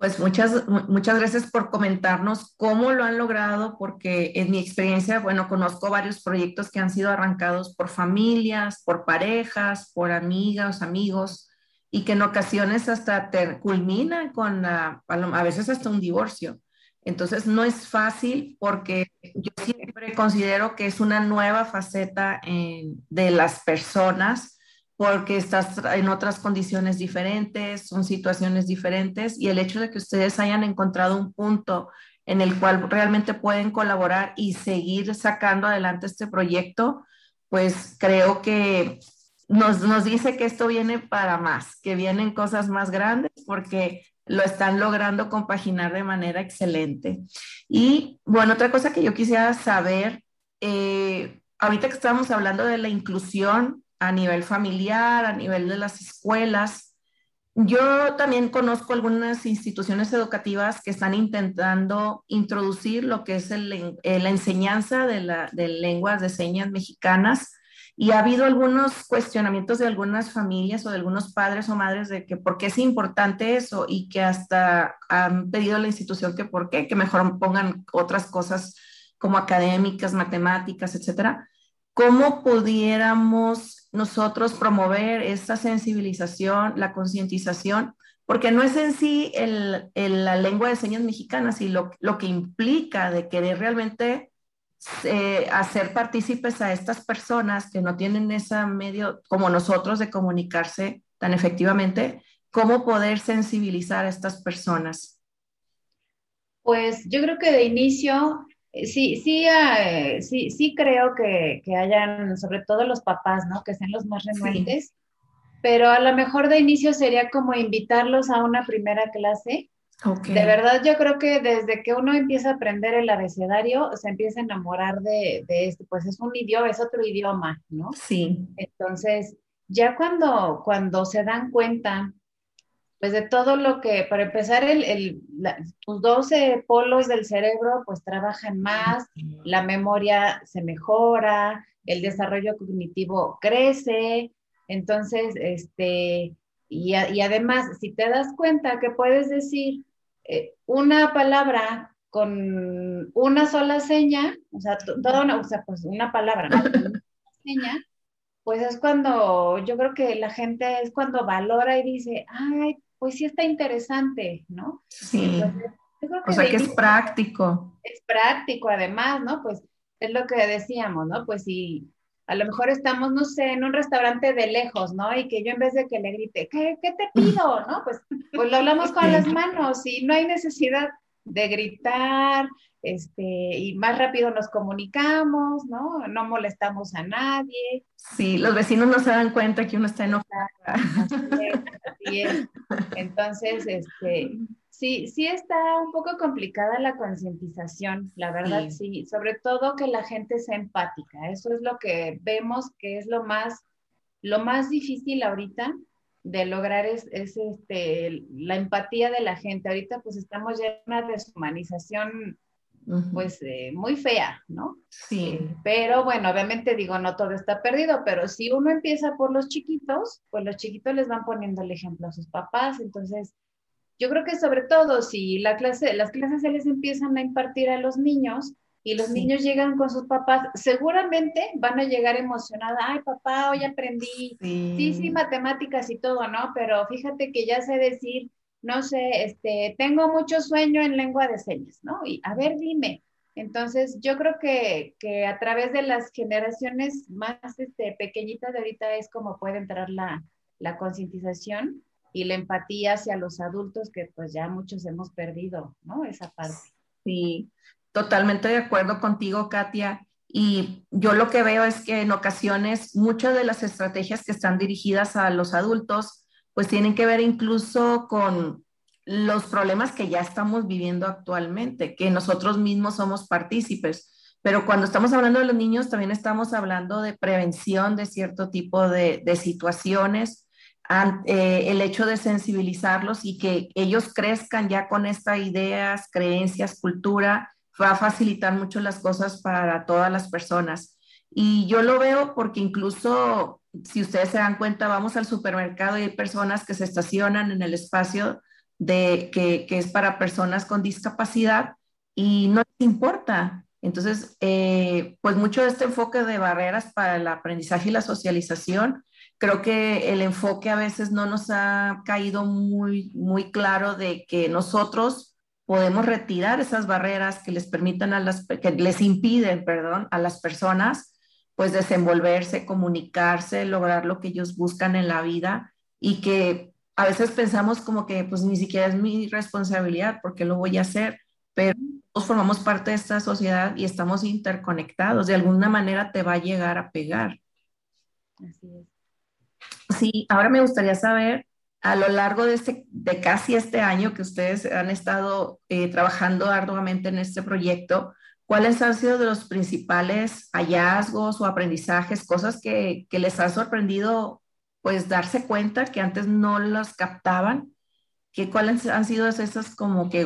Pues muchas, muchas gracias por comentarnos cómo lo han logrado, porque en mi experiencia, bueno, conozco varios proyectos que han sido arrancados por familias, por parejas, por amigas, amigos, y que en ocasiones hasta te culminan con, la, a veces hasta un divorcio. Entonces no es fácil porque yo siempre considero que es una nueva faceta de las personas porque estás en otras condiciones diferentes, son situaciones diferentes y el hecho de que ustedes hayan encontrado un punto en el cual realmente pueden colaborar y seguir sacando adelante este proyecto, pues creo que nos, nos dice que esto viene para más, que vienen cosas más grandes porque lo están logrando compaginar de manera excelente. Y bueno, otra cosa que yo quisiera saber, eh, ahorita que estamos hablando de la inclusión a nivel familiar, a nivel de las escuelas. Yo también conozco algunas instituciones educativas que están intentando introducir lo que es el, eh, la enseñanza de, la, de lenguas de señas mexicanas y ha habido algunos cuestionamientos de algunas familias o de algunos padres o madres de que por qué es importante eso y que hasta han pedido a la institución que por qué, que mejor pongan otras cosas como académicas, matemáticas, etcétera. ¿Cómo pudiéramos nosotros promover esta sensibilización, la concientización? Porque no es en sí el, la lengua de señas mexicana, sino lo, que implica de querer realmente eh, hacer partícipes a estas personas que no tienen ese medio como nosotros de comunicarse tan efectivamente, cómo poder sensibilizar a estas personas. Pues yo creo que de inicio sí, sí, eh, sí, sí creo que, que, hayan, sobre todo los papás, ¿no? Que sean los más renuentes, pero a lo mejor de inicio sería como invitarlos a una primera clase. De verdad, yo creo que desde que uno empieza a aprender el abecedario, se empieza a enamorar de, de este, pues es un idioma, es otro idioma, ¿no? Sí. Entonces, ya cuando, cuando se dan cuenta pues de todo lo que, para empezar, el, tus 12 polos del cerebro pues trabajan más, la memoria se mejora, el desarrollo cognitivo crece, entonces, este, y, además, si te das cuenta que puedes decir eh, una palabra con una sola seña, o sea, toda una, o sea, pues una palabra, ¿no? una seña, pues es cuando yo creo que la gente es cuando valora y dice, ay, pues sí está interesante, ¿no? Sí. o sea que es práctico. Es práctico además, ¿no? Pues es lo que decíamos, ¿no? Pues si a lo mejor estamos, no sé, en un restaurante de lejos, ¿no? Y que yo en vez de que le grite, ¿qué, qué te pido? ¿No? Pues, pues lo hablamos con las manos y no hay necesidad de gritar, este, y más rápido nos comunicamos, ¿no? No molestamos a nadie. Sí, los vecinos no se dan cuenta que uno está enojado. Así es, Entonces, este, sí, sí está un poco complicada la concientización, la verdad, sí. Sobre todo que la gente sea empática. Eso es lo que vemos que es lo más, lo más difícil ahorita de lograr es, este, la empatía de la gente. Ahorita pues estamos ya en una deshumanización pues eh, muy fea, ¿no? Sí. Pero bueno, obviamente digo, no todo está perdido, pero si uno empieza por los chiquitos, pues los chiquitos les van poniendo el ejemplo a sus papás, entonces yo creo que sobre todo si la clase, las clases se les empiezan a impartir a los niños y los niños llegan con sus papás, seguramente van a llegar emocionadas, ay papá, hoy aprendí, sí, sí, matemáticas y todo, ¿no? Pero fíjate que ya sé decir no sé, este, tengo mucho sueño en lengua de señas, ¿no? Y a ver, dime. Entonces, yo creo que, que a través de las generaciones más este, pequeñitas de ahorita es como puede entrar la, la concientización y la empatía hacia los adultos que pues ya muchos hemos perdido, ¿no? Esa parte. Sí, totalmente de acuerdo contigo, Katia. Y yo lo que veo es que en ocasiones muchas de las estrategias que están dirigidas a los adultos pues tienen que ver incluso con los problemas que ya estamos viviendo actualmente, que nosotros mismos somos partícipes. Pero cuando estamos hablando de los niños, también estamos hablando de prevención de cierto tipo de, situaciones, eh, el hecho de sensibilizarlos y que ellos crezcan ya con estas ideas, creencias, cultura, va a facilitar mucho las cosas para todas las personas. Y yo lo veo porque incluso si ustedes se dan cuenta, vamos al supermercado y hay personas que se estacionan en el espacio de, que, que es para personas con discapacidad y no les importa. Entonces, eh, pues mucho de este enfoque de barreras para el aprendizaje y la socialización, creo que el enfoque a veces no nos ha caído muy, muy claro de que nosotros podemos retirar esas barreras que les permitan a las, que les impiden, perdón, a las personas pues desenvolverse, comunicarse, lograr lo que ellos buscan en la vida y que a veces pensamos como que pues ni siquiera es mi responsabilidad porque lo voy a hacer, pero todos formamos parte de esta sociedad y estamos interconectados, de alguna manera te va a llegar a pegar. Así es. Sí, ahora me gustaría saber a lo largo de, este, de casi este año que ustedes han estado eh, trabajando arduamente en este proyecto, ¿Cuáles han sido de los principales hallazgos o aprendizajes, cosas que, les ha sorprendido, pues darse cuenta que antes no las captaban? ¿Qué, ¿Cuáles han sido esas como que,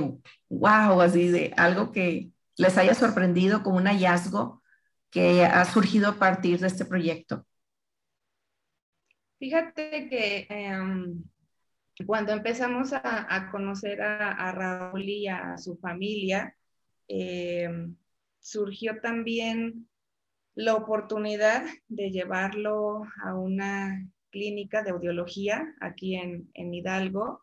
wow, así de algo que les haya sorprendido como un hallazgo que ha surgido a partir de este proyecto? Fíjate que em, cuando empezamos a, conocer a, a, Raúl y a su familia, eh, surgió también la oportunidad de llevarlo a una clínica de audiología aquí en, Hidalgo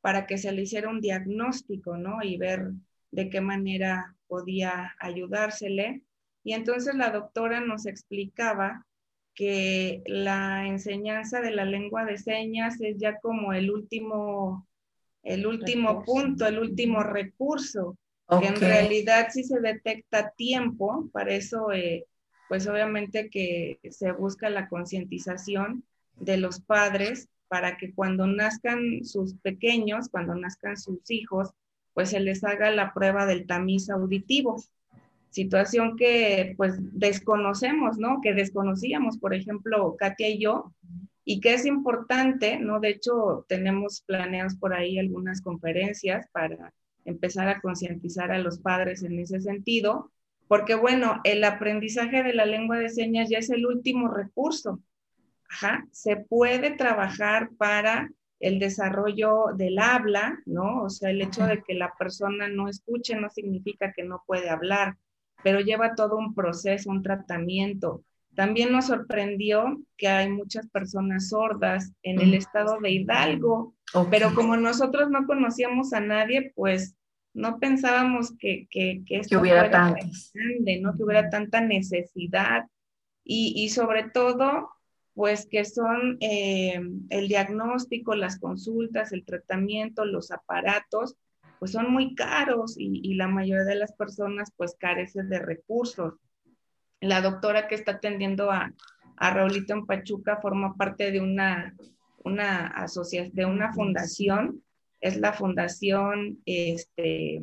para que se le hiciera un diagnóstico, ¿no? Y ver de qué manera podía ayudársele. Y entonces la doctora nos explicaba que la enseñanza de la lengua de señas es ya como el último, el último punto, el último recurso, que en realidad sí se detecta tiempo, para eso eh, pues obviamente que se busca la concientización de los padres para que cuando nazcan sus pequeños, cuando nazcan sus hijos, pues se les haga la prueba del tamiz auditivo. Situación que pues desconocemos, ¿no? Que desconocíamos, por ejemplo, Katia y yo, y que es importante, ¿no? De hecho, tenemos planeados por ahí algunas conferencias para empezar a concientizar a los padres en ese sentido, porque bueno, el aprendizaje de la lengua de señas ya es el último recurso. Ajá, se puede trabajar para el desarrollo del habla, ¿no? O sea, el hecho de que la persona no escuche no significa que no puede hablar, pero lleva todo un proceso, un tratamiento. También nos sorprendió que hay muchas personas sordas en el estado de Hidalgo, pero como nosotros no conocíamos a nadie, pues no pensábamos que, que, que esto hubiera tantas. Grande, ¿no? Que hubiera tanta necesidad y, y sobre todo, pues que son eh, el diagnóstico, las consultas, el tratamiento, los aparatos, pues son muy caros y, y, la mayoría de las personas pues carecen de recursos. La doctora que está atendiendo a, a Raulito en Pachuca forma parte de una, una asociación, de una fundación es la fundación este,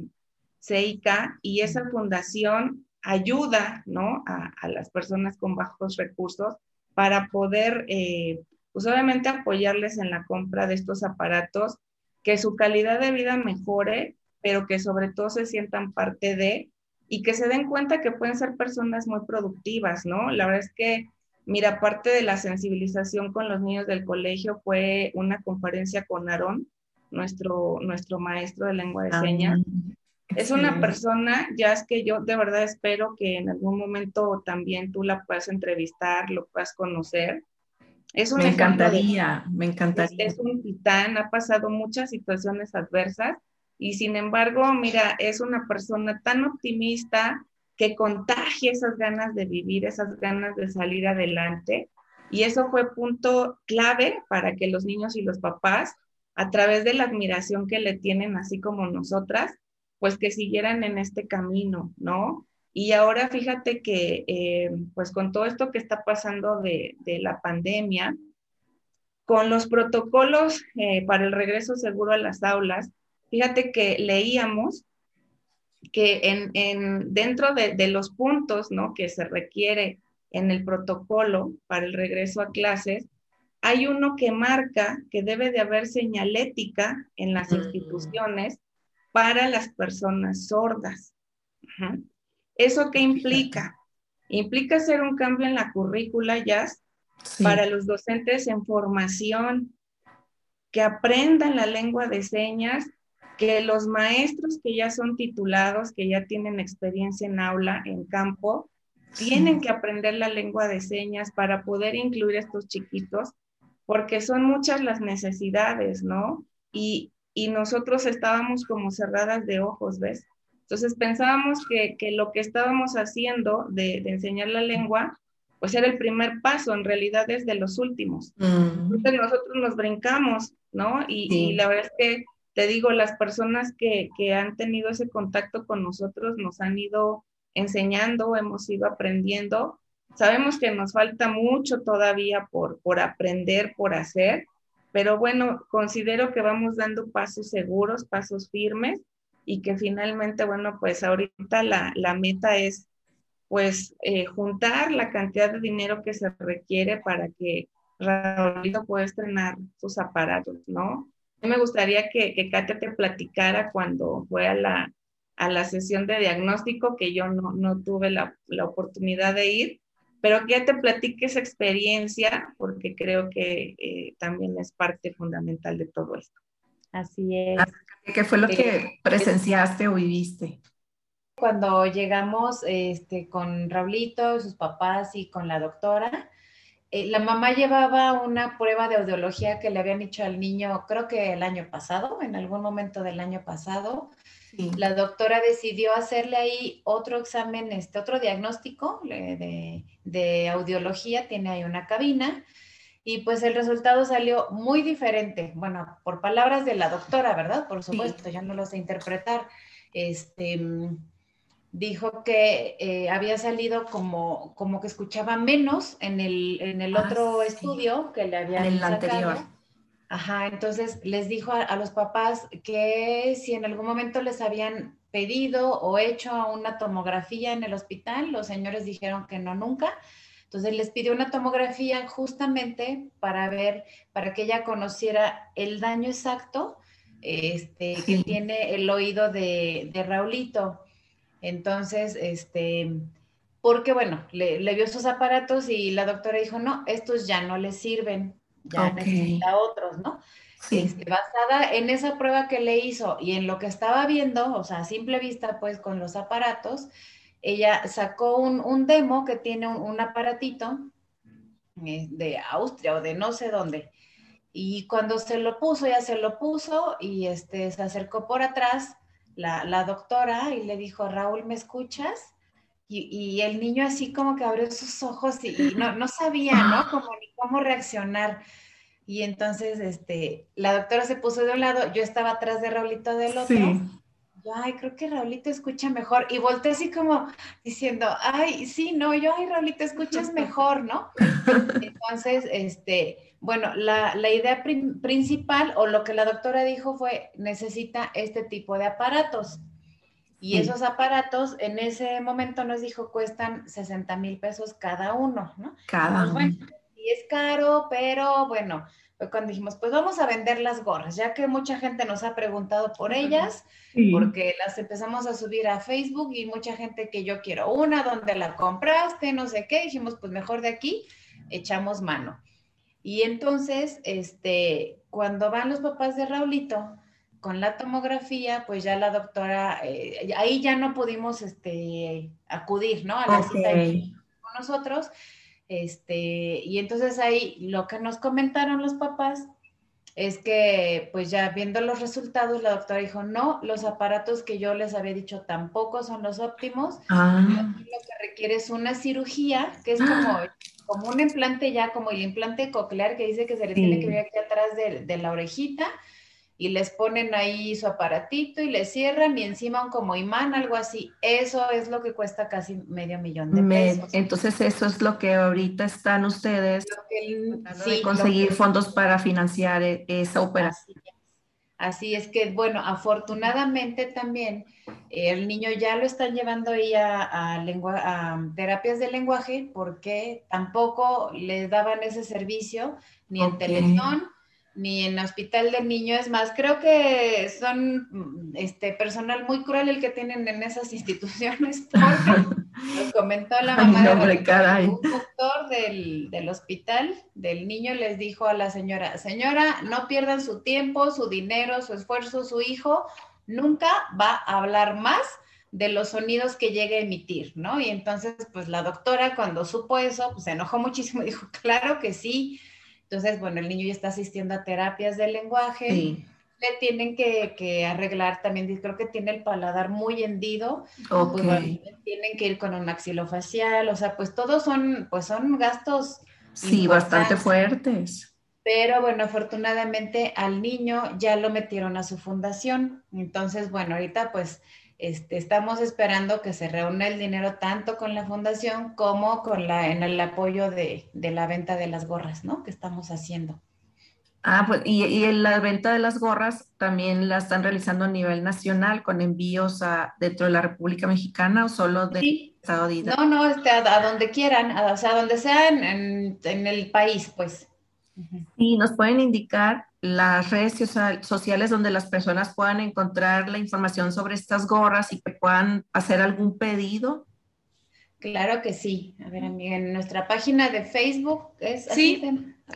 CEICA y esa fundación ayuda ¿no? a, las personas con bajos recursos para poder, eh, pues obviamente apoyarles en la compra de estos aparatos, que su calidad de vida mejore, pero que sobre todo se sientan parte de y que se den cuenta que pueden ser personas muy productivas, ¿no? La verdad es que, mira, parte de la sensibilización con los niños del colegio fue una conferencia con Aarón, nuestro, nuestro maestro de lengua de ah, señas. es una persona, ya es que yo de verdad espero que en algún momento también tú la puedas entrevistar, lo puedas conocer. Es me encantaría, me encantaría. Es, un titán, ha pasado muchas situaciones adversas y sin embargo, mira, es una persona tan optimista que contagia esas ganas de vivir, esas ganas de salir adelante. Y eso fue punto clave para que los niños y los papás a través de la admiración que le tienen, así como nosotras, pues que siguieran en este camino, ¿no? Y ahora fíjate que, eh, pues con todo esto que está pasando de, la pandemia, con los protocolos eh, para el regreso seguro a las aulas, fíjate que leíamos que en, dentro de, de, los puntos, ¿no? Que se requiere en el protocolo para el regreso a clases, hay uno que marca que debe de haber señalética en las mm. instituciones para las personas sordas. ¿Eso qué implica? Implica hacer un cambio en la currícula ya para los docentes en formación, que aprendan la lengua de señas, que los maestros que ya son titulados, que ya tienen experiencia en aula, en campo, tienen que aprender la lengua de señas para poder incluir a estos chiquitos porque son muchas las necesidades, ¿no? Y, nosotros estábamos como cerradas de ojos, ¿ves? Entonces pensábamos que, lo que estábamos haciendo de, enseñar la lengua, pues era el primer paso, en realidad es de los últimos. Mm. Entonces nosotros nos brincamos, ¿no? Y, la verdad es que, te digo, las personas que, que han tenido ese contacto con nosotros nos han ido enseñando, hemos ido aprendiendo Sabemos que nos falta mucho todavía por, por aprender, por hacer, pero bueno, considero que vamos dando pasos seguros, pasos firmes y que finalmente, bueno, pues ahorita la, la meta es pues eh, juntar la cantidad de dinero que se requiere para que Raulito pueda estrenar sus aparatos, ¿no? me gustaría que, que Katia te platicara cuando fue a la, a la sesión de diagnóstico, que yo no, no tuve la, la, oportunidad de ir, pero que ya te platique esa experiencia porque creo que eh, también es parte fundamental de todo esto. Así es. ¿Qué fue lo que presenciaste o viviste? Cuando llegamos este, con Raulito, sus papás y con la doctora, eh, la mamá llevaba una prueba de audiología que le habían hecho al niño, creo que el año pasado, en algún momento del año pasado, la doctora decidió hacerle ahí otro examen, este otro diagnóstico de, audiología, tiene ahí una cabina, y pues el resultado salió muy diferente. Bueno, por palabras de la doctora, ¿verdad? Por supuesto, ya no lo sé interpretar. este, dijo que eh, había salido como, como que escuchaba menos en el, en el ah, otro estudio que le habían En el anterior. Ajá, entonces les dijo a, los papás que si en algún momento les habían pedido o hecho una tomografía en el hospital, los señores dijeron que no nunca. Entonces les pidió una tomografía justamente para ver, para que ella conociera el daño exacto este, que tiene el oído de, de Raulito. Entonces, este, porque bueno, le, vio sus aparatos y la doctora dijo, no, estos ya no le sirven, ya necesita otros, ¿no? Sí. Este, basada en esa prueba que le hizo y en lo que estaba viendo, o sea, a simple vista, pues con los aparatos, ella sacó un, demo que tiene un, aparatito eh, de Austria o de no sé dónde. Y cuando se lo puso, ya se lo puso y este, se acercó por atrás la, doctora y le dijo, Raúl, ¿me escuchas? Y, el niño así como que abrió sus ojos y, no, sabía, ¿no? Como ni cómo reaccionar. Y entonces, este, la doctora se puso de un lado, yo estaba atrás de Raulito del otro. Yo, ay, creo que Raulito escucha mejor. Y volteé así como diciendo, ay, sí, no, yo, ay, Raulito, escuchas mejor, ¿no? Entonces, este, bueno, la, idea principal o lo que la doctora dijo fue, necesita este tipo de aparatos. Y esos aparatos en ese momento nos dijo cuestan 60 mil pesos cada uno, ¿no? Cada uno. y es caro, pero bueno, fue cuando dijimos, pues vamos a vender las gorras, ya que mucha gente nos ha preguntado por ellas, porque las empezamos a subir a Facebook y mucha gente que yo quiero una, ¿dónde la compraste? No sé qué, dijimos, pues mejor de aquí echamos mano. Y entonces, este, cuando van los papás de Raulito con la tomografía, pues ya la doctora, eh, ahí ya no pudimos este, acudir, ¿no? A la cita con nosotros. Este, y entonces ahí lo que nos comentaron los papás es que, pues ya viendo los resultados, la doctora dijo, no, los aparatos que yo les había dicho tampoco son los óptimos. Ah. Lo que requiere es una cirugía, que es como como un implante ya, como el implante coclear que dice que se le tiene que ver aquí atrás de, la orejita y les ponen ahí su aparatito y le cierran y encima un como imán, algo así. Eso es lo que cuesta casi medio millón de pesos. Entonces eso es lo que ahorita están ustedes sí, conseguir fondos para financiar e, esa operación. Así es que, bueno, afortunadamente también eh, el niño ya lo están llevando ahí a, lengua, a terapias de lenguaje porque tampoco le daban ese servicio ni en televisión ni en hospital del niño. Es más, creo que son este personal muy cruel el que tienen en esas instituciones. Nos comentó la mamá de un doctor del, del, hospital del niño les dijo a la señora, señora, no pierdan su tiempo, su dinero, su esfuerzo, su hijo nunca va a hablar más de los sonidos que llegue a emitir, ¿no? Y entonces, pues la doctora cuando supo eso, pues se enojó muchísimo y dijo, claro que sí. Entonces, bueno, el niño ya está asistiendo a terapias de lenguaje. Le tienen que, arreglar también, creo que tiene el paladar muy hendido. Pues, tienen que ir con un maxilofacial, o sea, pues todos son, pues son gastos. Sí, bastante fuertes. Pero bueno, afortunadamente al niño ya lo metieron a su fundación. Entonces, bueno, ahorita pues este, estamos esperando que se reúna el dinero tanto con la fundación como con la, en el apoyo de, la venta de las gorras, ¿no? Que estamos haciendo. Ah, pues, y, y, la venta de las gorras también la están realizando a nivel nacional con envíos a, dentro de la República Mexicana o solo de Estado de No, no, este, a, donde quieran, o sea, donde sea en, en el país, pues. Y nos pueden indicar las redes sociales donde las personas puedan encontrar la información sobre estas gorras y que puedan hacer algún pedido. Claro que sí. A ver, amiga, en nuestra página de Facebook es Sí,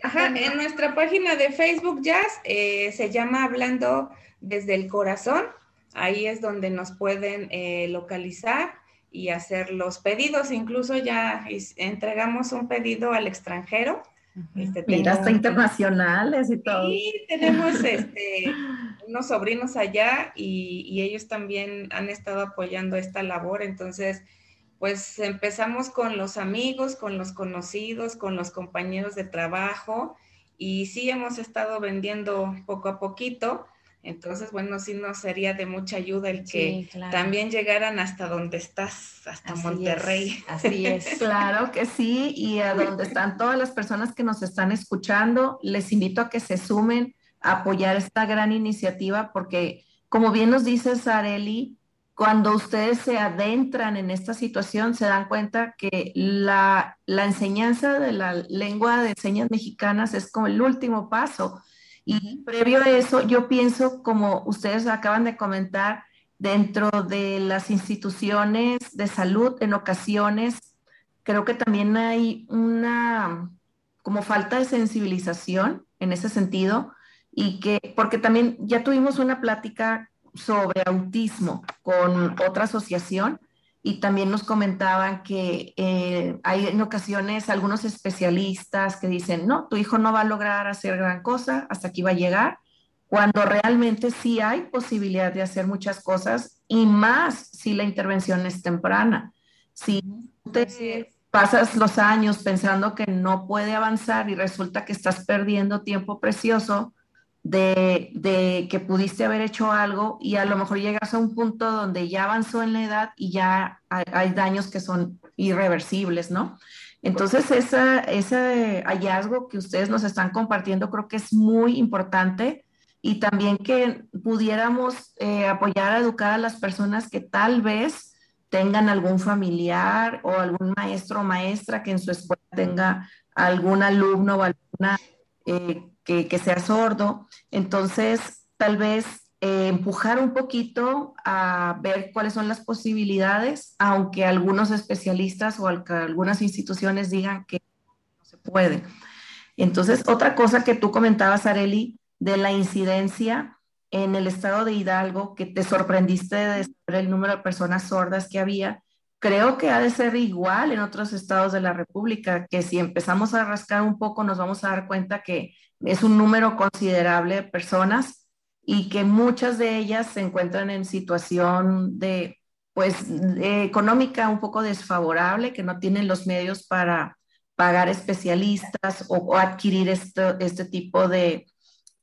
ajá, en nuestra página de Facebook Jazz eh, se llama Hablando desde el corazón. Ahí es donde nos pueden eh, localizar y hacer los pedidos. Incluso ya entregamos un pedido al extranjero este, Mira, hasta internacionales y todo. Sí, tenemos este, unos sobrinos allá y, ellos también han estado apoyando esta labor. Entonces, pues empezamos con los amigos, con los conocidos, con los compañeros de trabajo y sí hemos estado vendiendo poco a poquito. Entonces, bueno, sí nos sería de mucha ayuda el que también llegaran hasta donde estás, hasta Monterrey. así es. claro que sí, y a donde están todas las personas que nos están escuchando, les invito a que se sumen a apoyar esta gran iniciativa porque, como bien nos dice Sareli, cuando ustedes se adentran en esta situación, se dan cuenta que la, la enseñanza de la lengua de señas mexicanas es como el último paso y previo a eso, yo pienso, como ustedes acaban de comentar, dentro de las instituciones de salud, en ocasiones, creo que también hay una como falta de sensibilización en ese sentido y que, porque también ya tuvimos una plática sobre autismo con otra asociación y también nos comentaban que eh, hay en ocasiones algunos especialistas que dicen, no, tu hijo no va a lograr hacer gran cosa, hasta aquí va a llegar, cuando realmente sí hay posibilidad de hacer muchas cosas y más si la intervención es temprana. Si te pasas los años pensando que no puede avanzar y resulta que estás perdiendo tiempo precioso, de, que pudiste haber hecho algo y a lo mejor llegas a un punto donde ya avanzó en la edad y ya hay, daños que son irreversibles, ¿no? Entonces, ese hallazgo que ustedes nos están compartiendo creo que es muy importante y también que pudiéramos eh, apoyar a educar a las personas que tal vez tengan algún familiar o algún maestro o maestra que en su escuela tenga algún alumno o alguna eh, que, sea sordo. Entonces, tal vez eh, empujar un poquito a ver cuáles son las posibilidades, aunque algunos especialistas o algunas instituciones digan que no se puede. Entonces, otra cosa que tú comentabas, Areli, de la incidencia en el estado de Hidalgo, que te sorprendiste de saber el número de personas sordas que había, creo que ha de ser igual en otros estados de la República, que si empezamos a rascar un poco nos vamos a dar cuenta que es un número considerable de personas y que muchas de ellas se encuentran en situación de, pues, económica un poco desfavorable, que no tienen los medios para pagar especialistas o, adquirir este tipo de,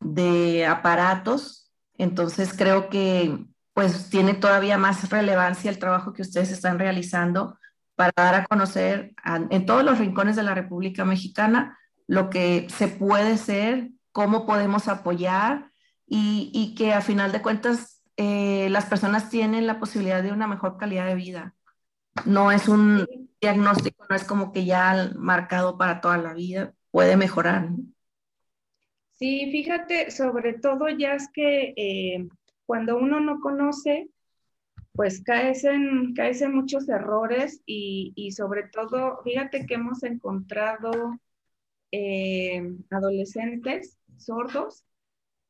de aparatos. Entonces creo que pues tiene todavía más relevancia el trabajo que ustedes están realizando para dar a conocer en todos los rincones de la República Mexicana lo que se puede ser, cómo podemos apoyar y, que a final de cuentas eh, las personas tienen la posibilidad de una mejor calidad de vida. No es un diagnóstico, no es como que ya marcado para toda la vida, puede mejorar. Sí, fíjate, sobre todo ya es que eh, cuando uno no conoce, pues caes en, caes en muchos errores y, y sobre todo, fíjate que hemos encontrado eh, adolescentes sordos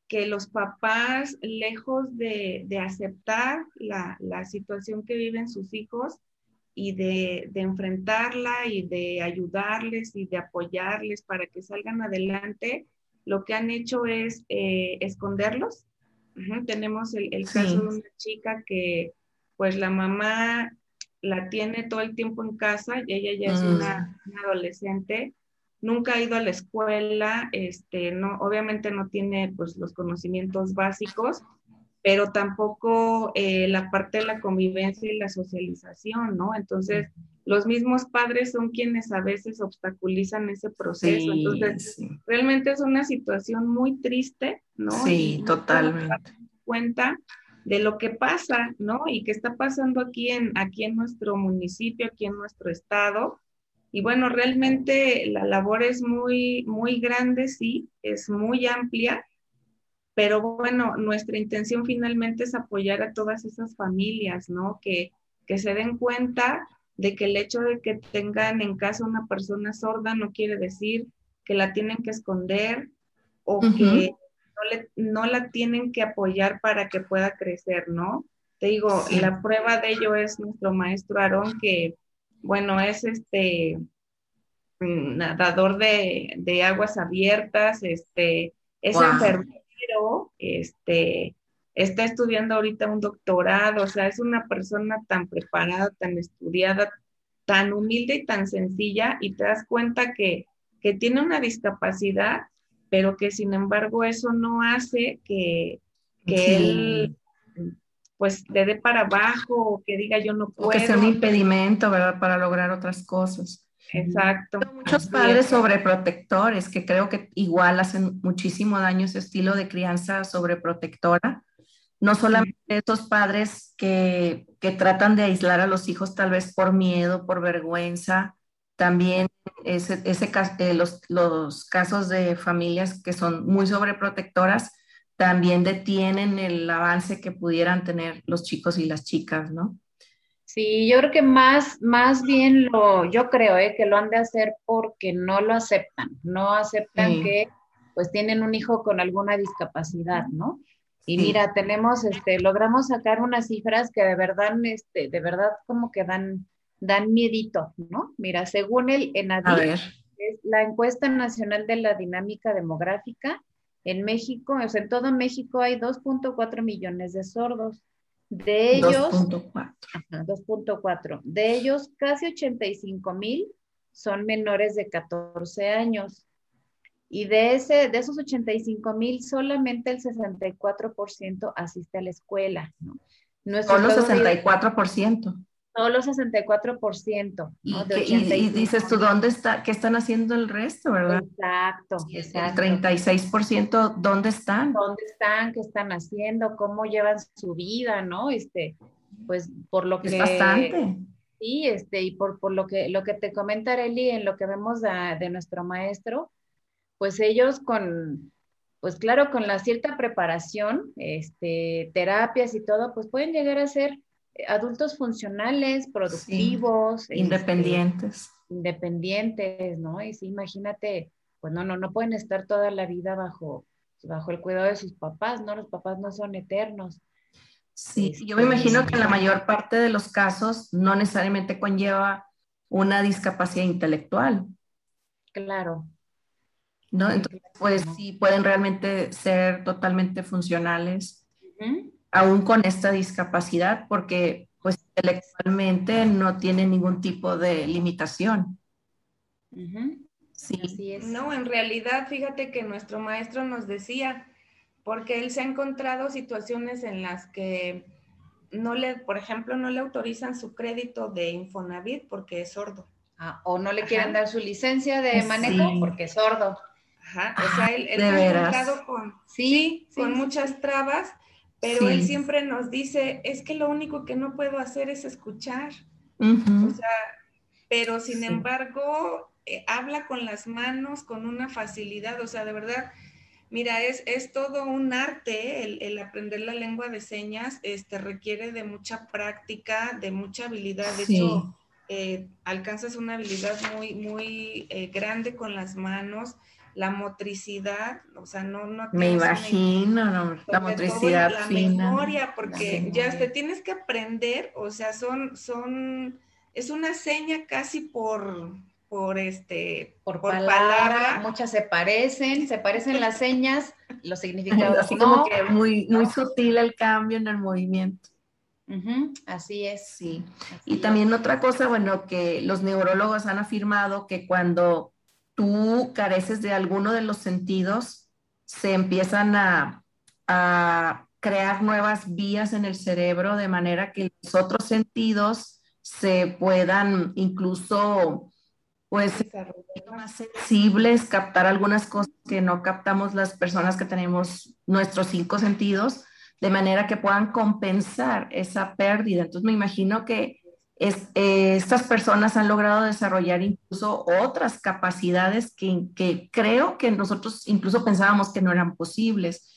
que los papás, lejos de, aceptar la, situación que viven sus hijos y de, enfrentarla y de ayudarles y de apoyarles para que salgan adelante, lo que han hecho es eh, esconderlos. Tenemos el, caso de una chica que pues la mamá la tiene todo el tiempo en casa y ella ya es una, una adolescente nunca ha ido a la escuela, este, no, obviamente no tiene pues, los conocimientos básicos, pero tampoco eh, la parte de la convivencia y la socialización, ¿no? Entonces, los mismos padres son quienes a veces obstaculizan ese proceso. Entonces, realmente es una situación muy triste, ¿no? Sí, totalmente. Cuenta de lo que pasa, ¿no? Y que está pasando aquí en, aquí en nuestro municipio, aquí en nuestro estado, y bueno, realmente la labor es muy, muy grande, sí, es muy amplia, pero bueno, nuestra intención finalmente es apoyar a todas esas familias, ¿no? Que, que se den cuenta de que el hecho de que tengan en casa una persona sorda no quiere decir que la tienen que esconder o que no, le, no, la tienen que apoyar para que pueda crecer, ¿no? Te digo, la prueba de ello es nuestro maestro Aarón, que bueno, es este nadador de, aguas abiertas, este, es enfermero, este, está estudiando ahorita un doctorado, o sea, es una persona tan preparada, tan estudiada, tan humilde y tan sencilla, y te das cuenta que, que tiene una discapacidad, pero que sin embargo eso no hace que, que él pues le dé para abajo o que diga yo no puedo. O que sea un impedimento, ¿verdad? Para lograr otras cosas. Exacto. Muchos padres sobreprotectores que creo que igual hacen muchísimo daño ese estilo de crianza sobreprotectora. No solamente esos padres que, que tratan de aislar a los hijos tal vez por miedo, por vergüenza, también ese, ese, eh, los, los casos de familias que son muy sobreprotectoras también detienen el avance que pudieran tener los chicos y las chicas, ¿no? Sí, yo creo que más, más bien lo, yo creo eh, que lo han de hacer porque no lo aceptan, no aceptan que pues tienen un hijo con alguna discapacidad, ¿no? Y mira, tenemos, este, logramos sacar unas cifras que de verdad, este, de verdad como que dan, dan miedito, ¿no? Mira, según el ENADIR, es la encuesta nacional de la dinámica demográfica, en México, o sea, en todo México hay 2.4 millones de sordos. De ellos, 2.4. De ellos, casi 85 mil son menores de 14 años. Y de, ese, de esos 85 mil, solamente el 64% asiste a la escuela. ¿no? Solo 64%. Solo 64%. ¿Y, y, dices tú, ¿dónde está? ¿Qué están haciendo el resto, verdad? Exacto, exacto. El 36%, ¿dónde están? ¿Dónde están? ¿Qué están haciendo? ¿Cómo llevan su vida, no? Este, pues por lo que... Es bastante. Sí, este, y por, por lo, que, lo que te comenta Areli, en lo que vemos de, de nuestro maestro, pues ellos con, pues claro, con la cierta preparación, este, terapias y todo, pues pueden llegar a ser adultos funcionales, productivos. Este, independientes. independientes, ¿no? Y sí, imagínate, pues no, no, no pueden estar toda la vida bajo, bajo el cuidado de sus papás, ¿no? Los papás no son eternos. Sí, yo me imagino que en la mayor parte de los casos no necesariamente conlleva una discapacidad intelectual. Claro. ¿No? Entonces, pues sí, pueden realmente ser totalmente funcionales aún con esta discapacidad, porque pues intelectualmente no tiene ningún tipo de limitación. Sí. No, en realidad, fíjate que nuestro maestro nos decía, porque él se ha encontrado situaciones en las que no le, por ejemplo, no le autorizan su crédito de Infonavit porque es sordo. Ah, o no le quieren dar su licencia de manejo porque es sordo. Ajá, o sea, él, se ha encontrado con, sí, con muchas trabas pero él siempre nos dice, es que lo único que no puedo hacer es escuchar. O sea, pero sin embargo, eh, habla con las manos con una facilidad, o sea, de verdad, mira, es, es todo un arte el, aprender la lengua de señas, este, requiere de mucha práctica, de mucha habilidad, de hecho, eh, alcanzas una habilidad muy, muy eh, grande con las manos la motricidad, o sea, no, no Me imagino, la motricidad la memoria, porque ya te tienes que aprender, o sea, son, son, es una seña casi por, por este, por, palabra, muchas se parecen, se parecen las señas, los significados así como que muy, muy sutil el cambio en el movimiento. así es. Sí. y también otra cosa, bueno, que los neurólogos han afirmado que cuando tú careces de alguno de los sentidos, se empiezan a, crear nuevas vías en el cerebro de manera que los otros sentidos se puedan incluso pues más sensibles, captar algunas cosas que no captamos las personas que tenemos nuestros cinco sentidos, de manera que puedan compensar esa pérdida. Entonces me imagino que eh, estas personas han logrado desarrollar incluso otras capacidades que, creo que nosotros incluso pensábamos que no eran posibles.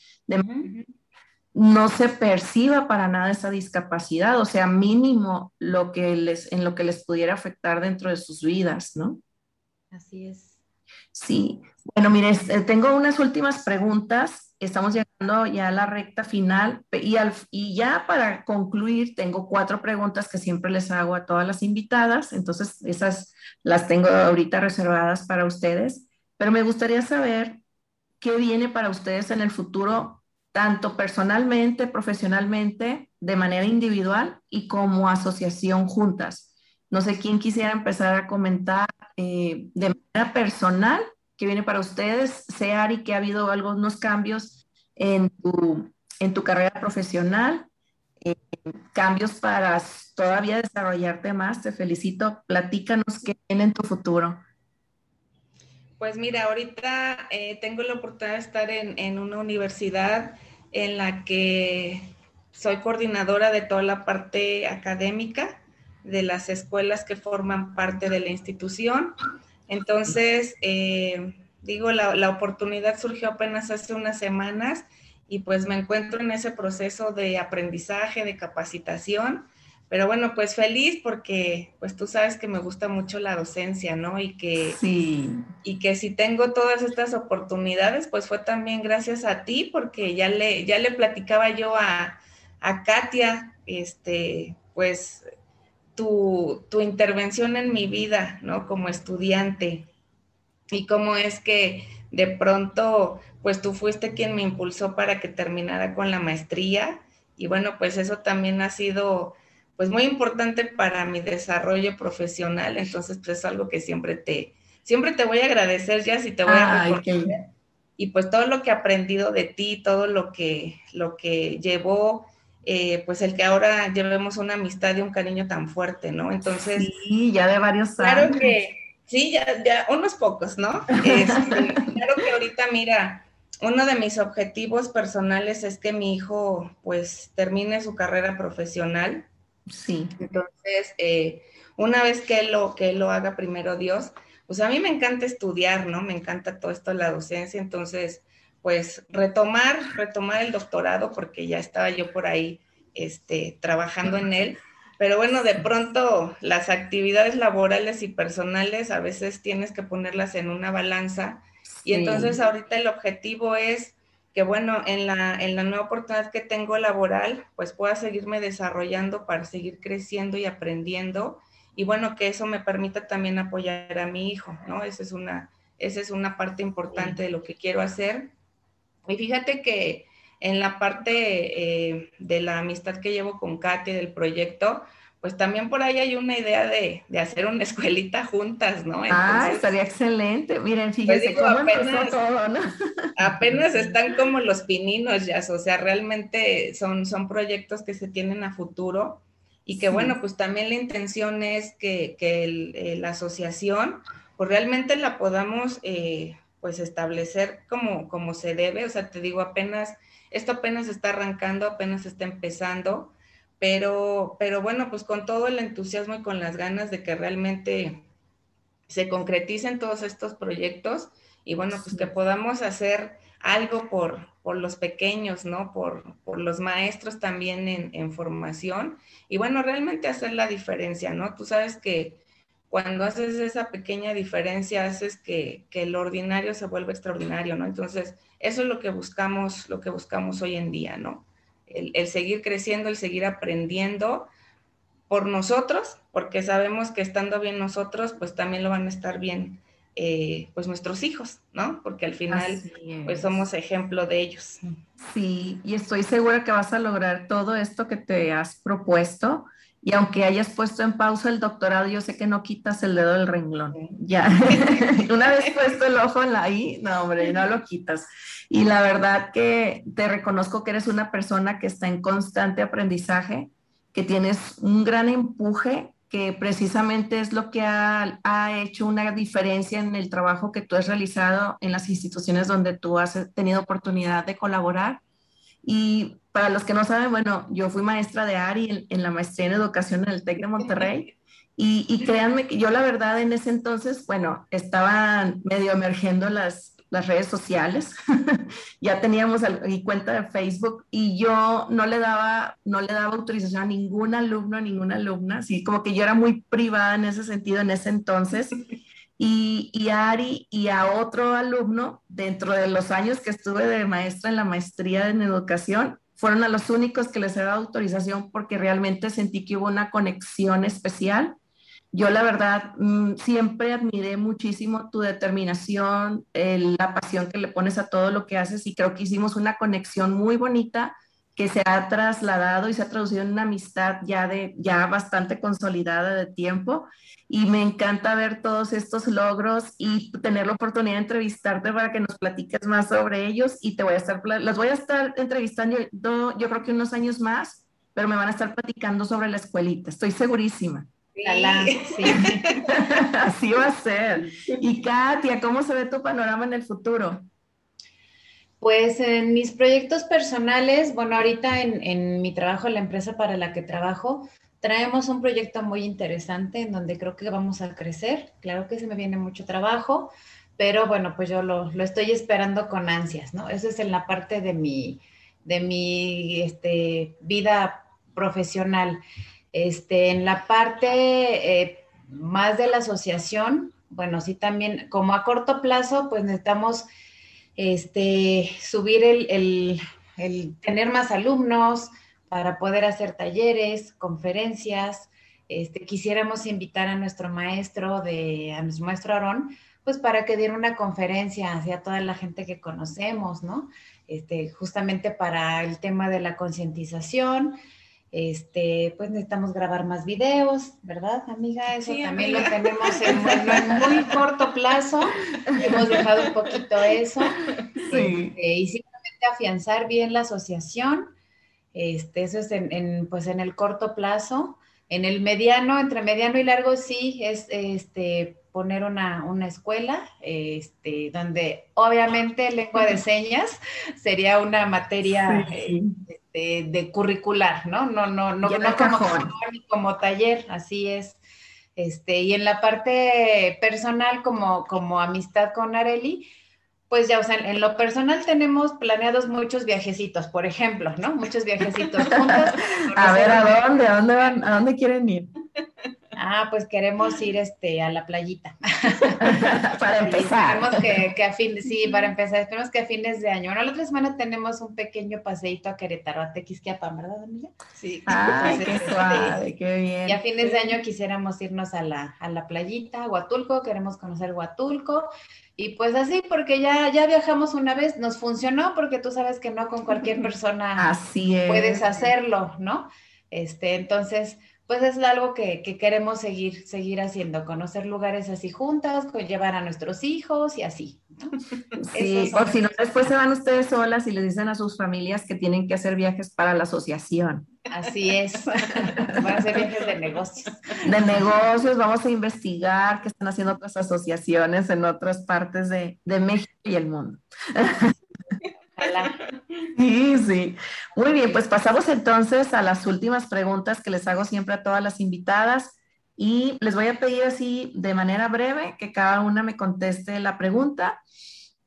no se perciba para nada esa discapacidad, o sea, mínimo lo que les, en lo que les pudiera afectar dentro de sus vidas, ¿no? Así es. Sí, bueno, mire, este, tengo unas últimas preguntas estamos llegando ya a la recta final y, y ya para concluir tengo cuatro preguntas que siempre les hago a todas las invitadas, entonces esas las tengo ahorita reservadas para ustedes, pero me gustaría saber qué viene para ustedes en el futuro, tanto personalmente, profesionalmente, de manera individual y como asociación juntas. No sé quién quisiera empezar a comentar eh, de manera personal que viene para ustedes, Seari, que ha habido algunos cambios en tu, en tu carrera profesional, eh, cambios para todavía desarrollarte más. Te felicito. Platícanos qué viene en tu futuro. Pues mira, ahorita eh, tengo la oportunidad de estar en, en, una universidad en la que soy coordinadora de toda la parte académica de las escuelas que forman parte de la institución. Entonces, eh, digo, la, la, oportunidad surgió apenas hace unas semanas y pues me encuentro en ese proceso de aprendizaje, de capacitación. Pero bueno, pues feliz porque pues tú sabes que me gusta mucho la docencia, ¿no? Y que, sí. y que si tengo todas estas oportunidades, pues fue también gracias a ti, porque ya le, ya le platicaba yo a, a Katia, este, pues tu, tu, intervención en mi vida, ¿no? Como estudiante y cómo es que de pronto, pues tú fuiste quien me impulsó para que terminara con la maestría y bueno, pues eso también ha sido pues muy importante para mi desarrollo profesional, entonces pues es algo que siempre te, siempre te voy a agradecer, ya si te voy a reconocer. Y pues todo lo que he aprendido de ti, todo lo que, lo que llevó eh, pues el que ahora llevemos una amistad y un cariño tan fuerte, ¿no? Entonces... Sí, ya de varios años. Claro que, sí, ya, ya unos pocos, ¿no? Este, claro que ahorita, mira, uno de mis objetivos personales es que mi hijo, pues, termine su carrera profesional. Sí. Entonces, eh, una vez que lo, que lo haga primero Dios, pues a mí me encanta estudiar, ¿no? Me encanta todo esto la docencia, entonces pues retomar, retomar el doctorado porque ya estaba yo por ahí este, trabajando en él. Pero bueno, de pronto las actividades laborales y personales a veces tienes que ponerlas en una balanza. Y entonces ahorita el objetivo es que bueno, en la, en la nueva oportunidad que tengo laboral, pues pueda seguirme desarrollando para seguir creciendo y aprendiendo. Y bueno, que eso me permita también apoyar a mi hijo, ¿no? Esa es una, esa es una parte importante de lo que quiero hacer. Y fíjate que en la parte eh, de la amistad que llevo con Katy del proyecto, pues también por ahí hay una idea de, hacer una escuelita juntas, ¿no? ah, estaría excelente. Miren, pues fíjense cómo apenas, todo, ¿no? apenas están como los pininos ya, o sea, realmente son, son proyectos que se tienen a futuro y que bueno, pues también la intención es que, que la asociación, pues realmente la podamos eh, pues establecer como, como se debe. O sea, te digo, apenas, esto apenas está arrancando, apenas está empezando, pero, pero bueno, pues con todo el entusiasmo y con las ganas de que realmente se concreticen todos estos proyectos y bueno, pues que podamos hacer algo por, por los pequeños, ¿no? Por, por los maestros también en, en, formación y bueno, realmente hacer la diferencia, ¿no? Tú sabes que cuando haces esa pequeña diferencia, haces que, que, el ordinario se vuelva extraordinario, ¿no? Entonces, eso es lo que buscamos, lo que buscamos hoy en día, ¿no? El, el, seguir creciendo, el seguir aprendiendo por nosotros, porque sabemos que estando bien nosotros, pues también lo van a estar bien, eh, pues nuestros hijos, ¿no? Porque al final, pues somos ejemplo de ellos. Sí, y estoy segura que vas a lograr todo esto que te has propuesto y aunque hayas puesto en pausa el doctorado, yo sé que no quitas el dedo del renglón. Ya, una vez puesto el ojo en la I, no, hombre, no lo quitas. Y la verdad que te reconozco que eres una persona que está en constante aprendizaje, que tienes un gran empuje, que precisamente es lo que ha, ha hecho una diferencia en el trabajo que tú has realizado en las instituciones donde tú has tenido oportunidad de colaborar. Y para los que no saben, bueno, yo fui maestra de ARI en, la maestría en educación en el TEC de Monterrey. Y, y, créanme que yo la verdad en ese entonces, bueno, estaban medio emergiendo las, las redes sociales. ya teníamos mi cuenta de Facebook y yo no le daba, no le daba autorización a ningún alumno, a ninguna alumna. Así como que yo era muy privada en ese sentido en ese entonces. Y, y, a Ari y a otro alumno, dentro de los años que estuve de maestra en la maestría en educación, fueron a los únicos que les he dado autorización porque realmente sentí que hubo una conexión especial. Yo la verdad mm, siempre admiré muchísimo tu determinación, la pasión que le pones a todo lo que haces y creo que hicimos una conexión muy bonita que se ha trasladado y se ha traducido en una amistad ya de ya bastante consolidada de tiempo y me encanta ver todos estos logros y tener la oportunidad de entrevistarte para que nos platiques más sobre ellos y te voy a estar los voy a estar entrevistando yo creo que unos años más, pero me van a estar platicando sobre la escuelita, estoy segurísima. Sí. Así va a ser. Y Katia, ¿cómo se ve tu panorama en el futuro? Pues en mis proyectos personales, bueno, ahorita en, mi trabajo, en la empresa para la que trabajo, traemos un proyecto muy interesante en donde creo que vamos a crecer. Claro que se me viene mucho trabajo, pero bueno, pues yo lo, estoy esperando con ansias, ¿no? Eso es en la parte de mi, de mi este, vida profesional. Este, en la parte eh, más de la asociación, bueno, sí también, como a corto plazo, pues necesitamos este, subir el, tener más alumnos para poder hacer talleres, conferencias. Este, quisiéramos invitar a nuestro maestro, de, a nuestro maestro Aarón, pues para que diera una conferencia hacia toda la gente que conocemos, ¿no? Este, justamente para el tema de la concientización, este, pues necesitamos grabar más videos, ¿verdad, amiga? Eso también lo tenemos en, muy corto plazo. Hemos dejado un poquito eso. Sí. Este, y simplemente afianzar bien la asociación. Este, eso es en, pues en el corto plazo. En el mediano, entre mediano y largo, sí, es este, poner una, una escuela, este, donde obviamente lengua de señas sería una materia eh, este, de curricular, ¿no? No, no, no, no como, como taller, así es. Este, y en la parte personal, como, como amistad con Areli, pues ya, o sea, en lo personal tenemos planeados muchos viajecitos, por ejemplo, ¿no? Muchos viajecitos juntos. a ver, ¿a dónde? ¿A dónde van? ¿A dónde quieren ir? Ah, pues queremos ir este, a la playita. para empezar. Esperemos que, que, a fin, sí, para empezar, esperemos que a fines de año. Bueno, la otra semana tenemos un pequeño paseíto a Querétaro, a Tequisquiapan, ¿verdad, amiga? Sí. Ay, qué este, suave, qué bien. Y a fines de año quisiéramos irnos a la, a la playita, Huatulco, queremos conocer Huatulco. Y pues así, porque ya, ya viajamos una vez, nos funcionó, porque tú sabes que no con cualquier persona así puedes hacerlo, ¿no? Este, entonces, pues es algo que, queremos seguir, seguir haciendo, conocer lugares así juntas, llevar a nuestros hijos y así. Sí, o si no, después se van ustedes solas y les dicen a sus familias que tienen que hacer viajes para la asociación. Así es, van a hacer viajes de negocios. De negocios, vamos a investigar qué están haciendo otras asociaciones en otras partes de, de México y el mundo. Sí, sí. Muy bien, pues pasamos entonces a las últimas preguntas que les hago siempre a todas las invitadas y les voy a pedir así de manera breve que cada una me conteste la pregunta.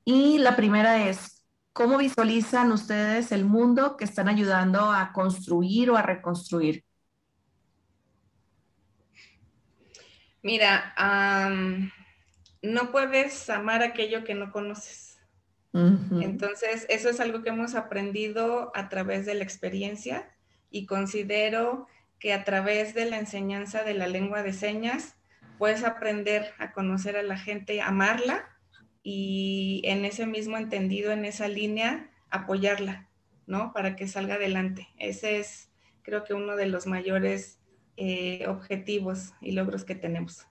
Y la primera es, ¿cómo visualizan ustedes el mundo que están ayudando a construir o a reconstruir? Mira, no puedes amar aquello que no conoces. Entonces, eso es algo que hemos aprendido a través de la experiencia y considero que a través de la enseñanza de la lengua de señas puedes aprender a conocer a la gente, amarla y en ese mismo entendido, en esa línea, apoyarla, ¿no? Para que salga adelante. Ese es, creo que, uno de los mayores eh, objetivos y logros que tenemos.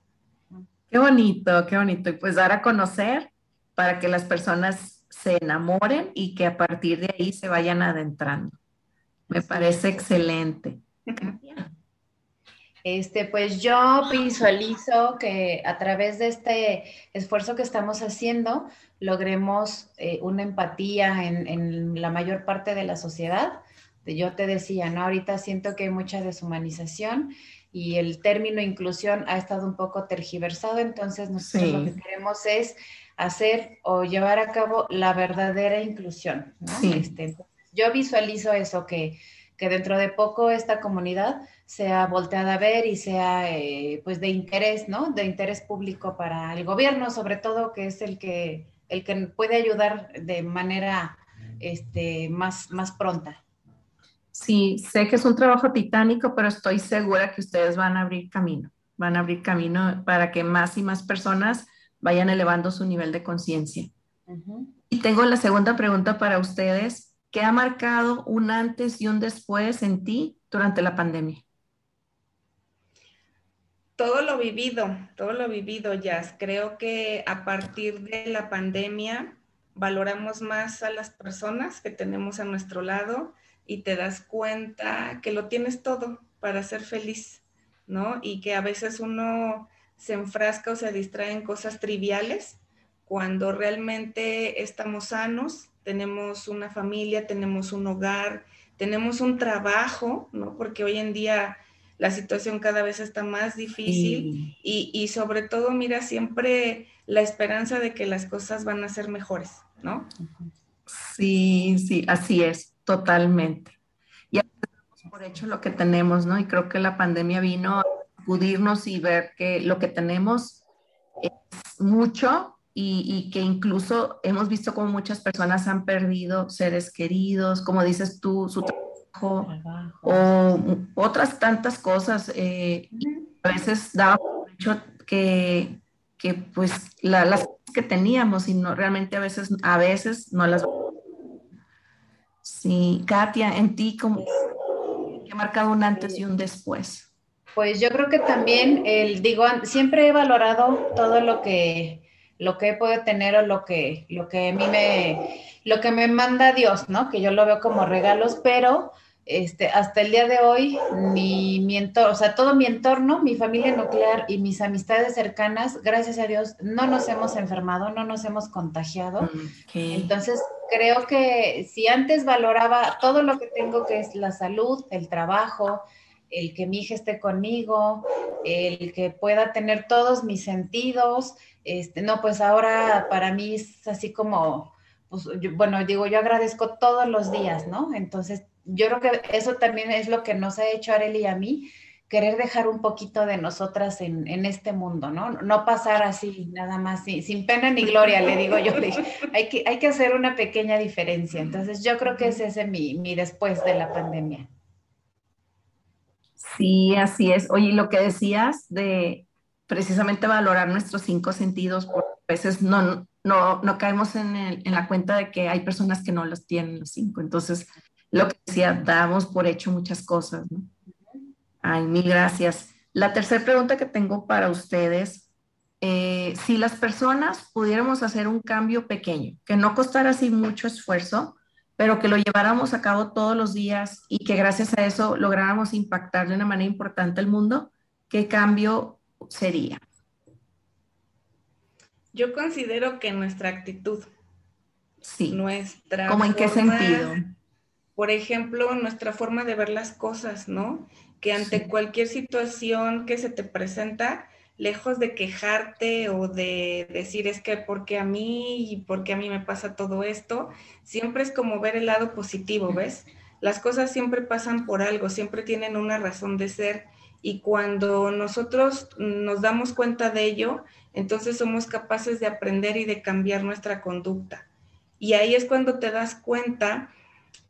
Qué bonito, qué bonito. Y pues dar a conocer para que las personas se enamoren y que a partir de ahí se vayan adentrando. Me parece excelente. Este, pues yo visualizo que a través de este esfuerzo que estamos haciendo logremos eh, una empatía en, en, la mayor parte de la sociedad. Yo te decía, ¿no? Ahorita siento que hay mucha deshumanización y el término inclusión ha estado un poco tergiversado, entonces nosotros lo que queremos es hacer o llevar a cabo la verdadera inclusión. Este, yo visualizo eso, que, que, dentro de poco esta comunidad sea volteada a ver y sea eh, pues de interés, ¿no? De interés público para el gobierno, sobre todo, que es el que, el que puede ayudar de manera este, más, más pronta. Sí, sé que es un trabajo titánico, pero estoy segura que ustedes van a abrir camino, van a abrir camino para que más y más personas vayan elevando su nivel de conciencia. Y tengo la segunda pregunta para ustedes. ¿qué ha marcado un antes y un después en ti durante la pandemia? Todo lo vivido, todo lo vivido, Jazz. Creo que a partir de la pandemia valoramos más a las personas que tenemos a nuestro lado y te das cuenta que lo tienes todo para ser feliz, ¿no? Y que a veces uno se enfrasca o se distrae en cosas triviales cuando realmente estamos sanos, tenemos una familia, tenemos un hogar, tenemos un trabajo, ¿no? Porque hoy en día la situación cada vez está más difícil y, y, sobre todo, mira, siempre la esperanza de que las cosas van a ser mejores, ¿no? Sí, sí, así es, totalmente. Y por hecho lo que tenemos, ¿no? Y creo que la pandemia vino a acudirnos y ver que lo que tenemos es mucho y, y, que incluso hemos visto como muchas personas han perdido seres queridos, como dices tú, su trabajo, o otras tantas cosas. Eh, a veces daba por hecho que, que pues la, las que teníamos y no realmente a veces, a veces no las... Sí, Katia, en ti, como que ha marcado un antes y un después? Pues yo creo que también, el, digo, siempre he valorado todo lo que, lo que puede tener o lo que, lo que a mí me, lo que me manda Dios, ¿no? Que yo lo veo como regalos, pero este, hasta el día de hoy, mi, mi entorno, o sea, todo mi entorno, mi familia nuclear y mis amistades cercanas, gracias a Dios, no nos hemos enfermado, no nos hemos contagiado. Entonces, creo que si antes valoraba todo lo que tengo, que es la salud, el trabajo, el que mi hija esté conmigo, el que pueda tener todos mis sentidos, este, no, pues ahora para mí es así como, pues, bueno, digo, yo agradezco todos los días, ¿no? Entonces, yo creo que eso también es lo que nos ha hecho Areli y a mí, querer dejar un poquito de nosotras en, este mundo, ¿no? No pasar así, nada más, sin pena ni gloria, le digo yo, hay que, hay que hacer una pequeña diferencia. Entonces, yo creo que ese es mi, mi después de la pandemia. Sí, así es. Oye, lo que decías de precisamente valorar nuestros cinco sentidos, porque veces no, no, no caemos en, la cuenta de que hay personas que no los tienen los cinco. Entonces, lo que decía, damos por hecho muchas cosas, ¿no? Ay, mil gracias. La tercera pregunta que tengo para ustedes, eh, si las personas pudiéramos hacer un cambio pequeño, que no costara así mucho esfuerzo, pero que lo lleváramos a cabo todos los días y que gracias a eso lográramos impactar de una manera importante el mundo, ¿qué cambio sería? Yo considero que nuestra actitud. Sí. Nuestra. ¿Cómo en qué sentido? Por ejemplo, nuestra forma de ver las cosas, ¿no? Que ante cualquier situación que se te presenta, lejos de quejarte o de decir es que porque a mí y porque a mí me pasa todo esto, siempre es como ver el lado positivo, ¿ves? Las cosas siempre pasan por algo, siempre tienen una razón de ser y cuando nosotros nos damos cuenta de ello, entonces somos capaces de aprender y de cambiar nuestra conducta. Y ahí es cuando te das cuenta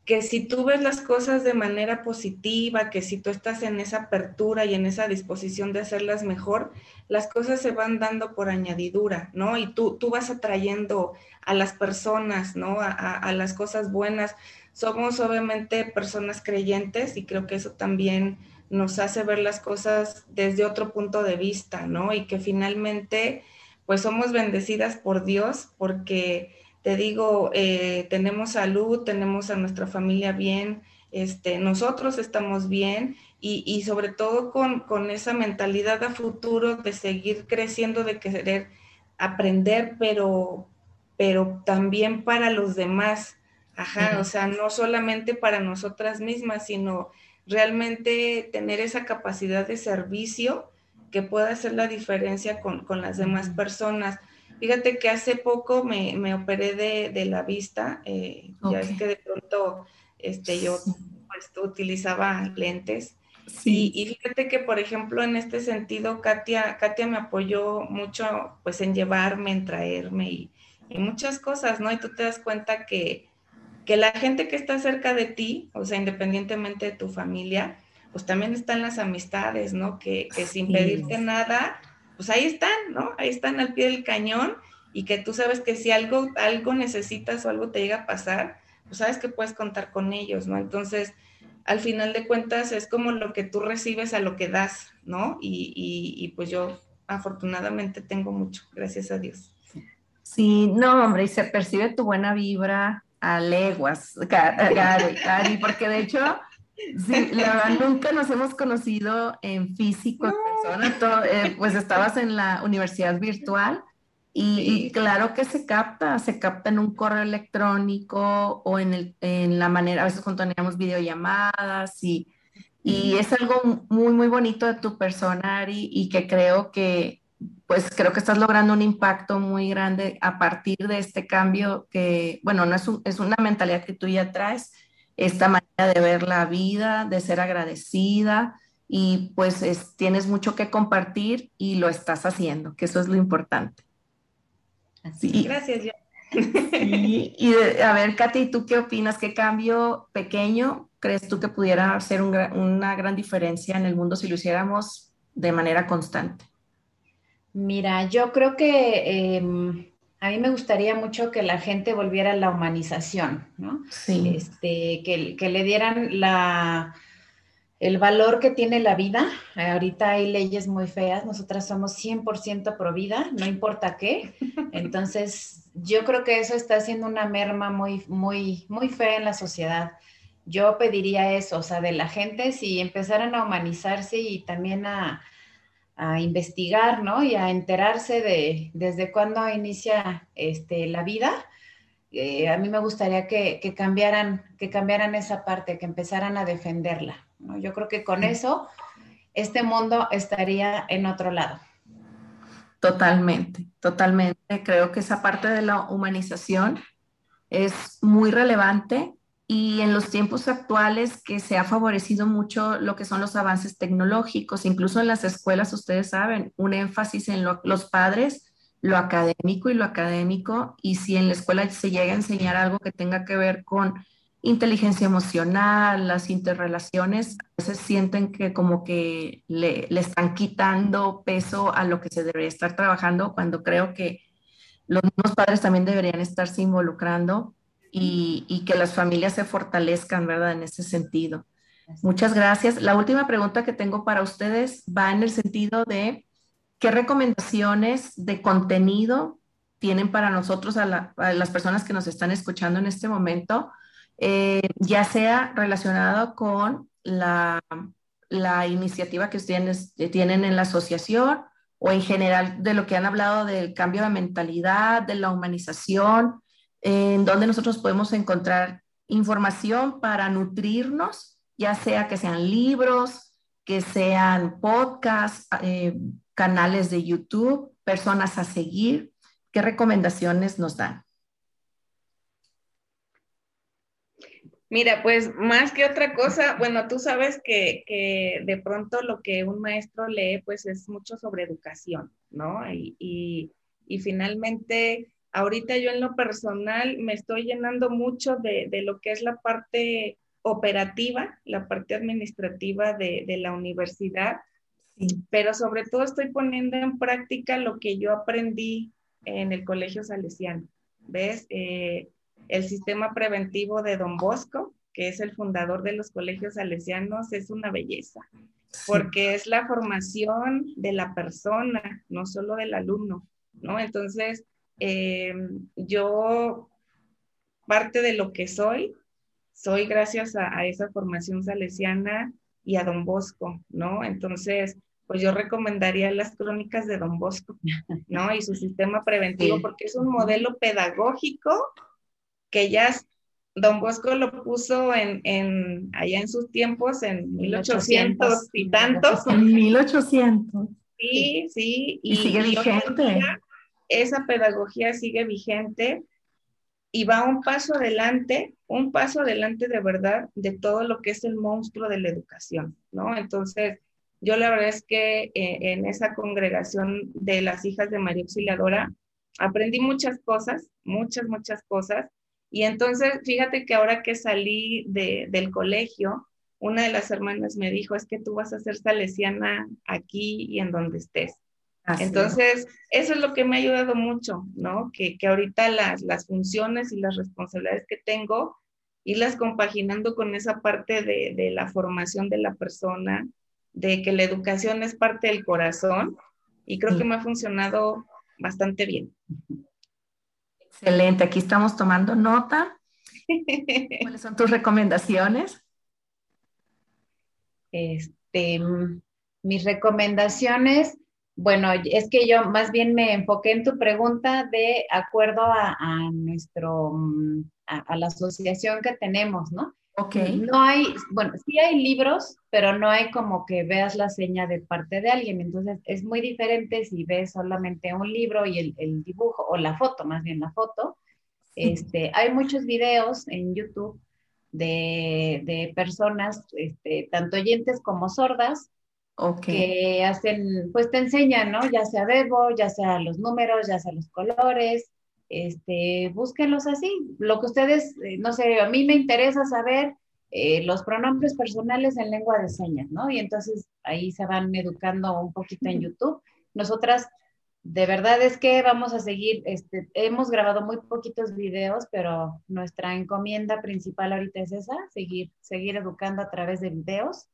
que si tú ves las cosas de manera positiva, que si tú estás en esa apertura y en esa disposición de hacerlas mejor, las cosas se van dando por añadidura, ¿no? Y tú, tú vas atrayendo a las personas, ¿no? A, a, las cosas buenas. Somos obviamente personas creyentes y creo que eso también nos hace ver las cosas desde otro punto de vista, ¿no? Y que finalmente, pues somos bendecidas por Dios porque te digo, eh, tenemos salud, tenemos a nuestra familia bien, este, nosotros estamos bien y, sobre todo con, con, esa mentalidad a futuro de seguir creciendo, de querer aprender, pero, pero también para los demás. Ajá, o sea, no solamente para nosotras mismas, sino realmente tener esa capacidad de servicio que pueda hacer la diferencia con, con las demás personas. Fíjate que hace poco me, me operé de, de, la vista, eh, ya es que de pronto este, yo pues, utilizaba lentes. Sí. Y, y, fíjate que, por ejemplo, en este sentido, Katia, Katia me apoyó mucho pues en llevarme, en traerme y, y, muchas cosas, ¿no? Y tú te das cuenta que, que la gente que está cerca de ti, o sea, independientemente de tu familia, pues también están las amistades, ¿no? Que, que sin pedirte nada, pues ahí están, ¿no? Ahí están al pie del cañón y que tú sabes que si algo, algo necesitas o algo te llega a pasar, pues sabes que puedes contar con ellos, ¿no? Entonces, al final de cuentas es como lo que tú recibes a lo que das, ¿no? Y, pues yo afortunadamente tengo mucho, gracias a Dios. Sí, no, hombre, y se percibe tu buena vibra a leguas, Gary, porque de hecho, sí, la verdad nunca nos hemos conocido en físico, en persona, eh, pues estabas en la universidad virtual y, claro que se capta, se capta en un correo electrónico o en, el, en la manera, a veces cuando teníamos videollamadas y, y es algo muy, muy bonito de tu persona, Ari, y que creo que, pues creo que estás logrando un impacto muy grande a partir de este cambio que, bueno, no es, es una mentalidad que tú ya traes, esta manera de ver la vida, de ser agradecida y pues tienes mucho que compartir y lo estás haciendo, que eso es lo importante. Sí. Gracias, Y, a ver, Katy, ¿tú qué opinas? ¿Qué cambio pequeño crees tú que pudiera hacer una gran diferencia en el mundo si lo hiciéramos de manera constante? Mira, yo creo que em, a mí me gustaría mucho que la gente volviera a la humanización, ¿no? Sí. Este, que, que le dieran la, el valor que tiene la vida. Ahorita hay leyes muy feas, nosotras somos 100% pro vida, no importa qué. Entonces, yo creo que eso está haciendo una merma muy, muy, muy fea en la sociedad. Yo pediría eso, o sea, de la gente, si empezaran a humanizarse y también a, investigar, ¿no? Y a enterarse de desde cuándo inicia este, la vida. Eh, a mí me gustaría que, que, cambiaran, que cambiaran esa parte, que empezaran a defenderla. Yo creo que con eso este mundo estaría en otro lado. Totalmente, totalmente. Creo que esa parte de la humanización es muy relevante y en los tiempos actuales que se ha favorecido mucho lo que son los avances tecnológicos, incluso en las escuelas, ustedes saben, un énfasis en los padres, lo académico y lo académico, y si en la escuela se llega a enseñar algo que tenga que ver con inteligencia emocional, las interrelaciones, a veces sienten que como que le, están quitando peso a lo que se debería estar trabajando, cuando creo que los mismos padres también deberían estarse involucrando y, y que las familias se fortalezcan, ¿verdad? En ese sentido. Muchas gracias. La última pregunta que tengo para ustedes va en el sentido de qué recomendaciones de contenido tienen para nosotros, a, a las personas que nos están escuchando en este momento, eh, ya sea relacionado con la, iniciativa que ustedes tienen en la asociación o en general de lo que han hablado del cambio de mentalidad, de la humanización, en donde nosotros podemos encontrar información para nutrirnos, ya sea que sean libros, que sean podcasts, eh, canales de YouTube, personas a seguir. ¿Qué recomendaciones nos dan? Mira, pues más que otra cosa, bueno, tú sabes que, de pronto lo que un maestro lee, pues es mucho sobre educación, ¿no? Y, finalmente, ahorita yo en lo personal me estoy llenando mucho de, lo que es la parte operativa, la parte administrativa de, la universidad, pero sobre todo estoy poniendo en práctica lo que yo aprendí en el Colegio Salesiano, ¿ves? Eh, el sistema preventivo de Don Bosco, que es el fundador de los colegios salesianos, es una belleza, porque es la formación de la persona, no solo del alumno, ¿no? Entonces, em, yo, parte de lo que soy, soy gracias a, a, esa formación salesiana y a Don Bosco, ¿no? Entonces, pues yo recomendaría las crónicas de Don Bosco, ¿no? Y su sistema preventivo, porque es un modelo pedagógico que ya Don Bosco lo puso en, en, allá en sus tiempos, en 1800 y tantos. En 1800. Sí, sí. Y, sigue vigente. Esa pedagogía sigue vigente y va un paso adelante, un paso adelante de verdad de todo lo que es el monstruo de la educación, ¿no? Entonces, yo la verdad es que eh, en esa congregación de las hijas de María Auxiliadora aprendí muchas cosas, muchas, muchas cosas y entonces, fíjate que ahora que salí del colegio, una de las hermanas me dijo, es que tú vas a ser salesiana aquí y en donde estés. Entonces, eso es lo que me ha ayudado mucho, ¿no? Que, que ahorita las, las funciones y las responsabilidades que tengo irlas compaginando con esa parte de, la formación de la persona, de que la educación es parte del corazón y creo que me ha funcionado bastante bien. Excelente, aquí estamos tomando nota. ¿Cuáles son tus recomendaciones? Este, mis recomendaciones, bueno, es que yo más bien me enfoqué en tu pregunta de acuerdo a, nuestro, mm, a, la asociación que tenemos, ¿no? Ok. No hay, bueno, sí hay libros, pero no hay como que veas la seña de parte de alguien. Entonces es muy diferente si ves solamente un libro y el, dibujo, o la foto, más bien la foto. Este, hay muchos videos en YouTube de, de personas, este, tanto oyentes como sordas, que hacen, pues te enseñan, ¿no? Ya sea Bebo, ya sea los números, ya sea los colores, este, búsquenlos así. Lo que ustedes, eh, no sé, a mí me interesa saber eh, los pronombres personales en lengua de señas, ¿no? Y entonces ahí se van educando un poquito en YouTube. Nosotras, de verdad es que vamos a seguir, este, hemos grabado muy poquitos videos, pero nuestra encomienda principal ahorita es esa, seguir, seguir educando a través de videos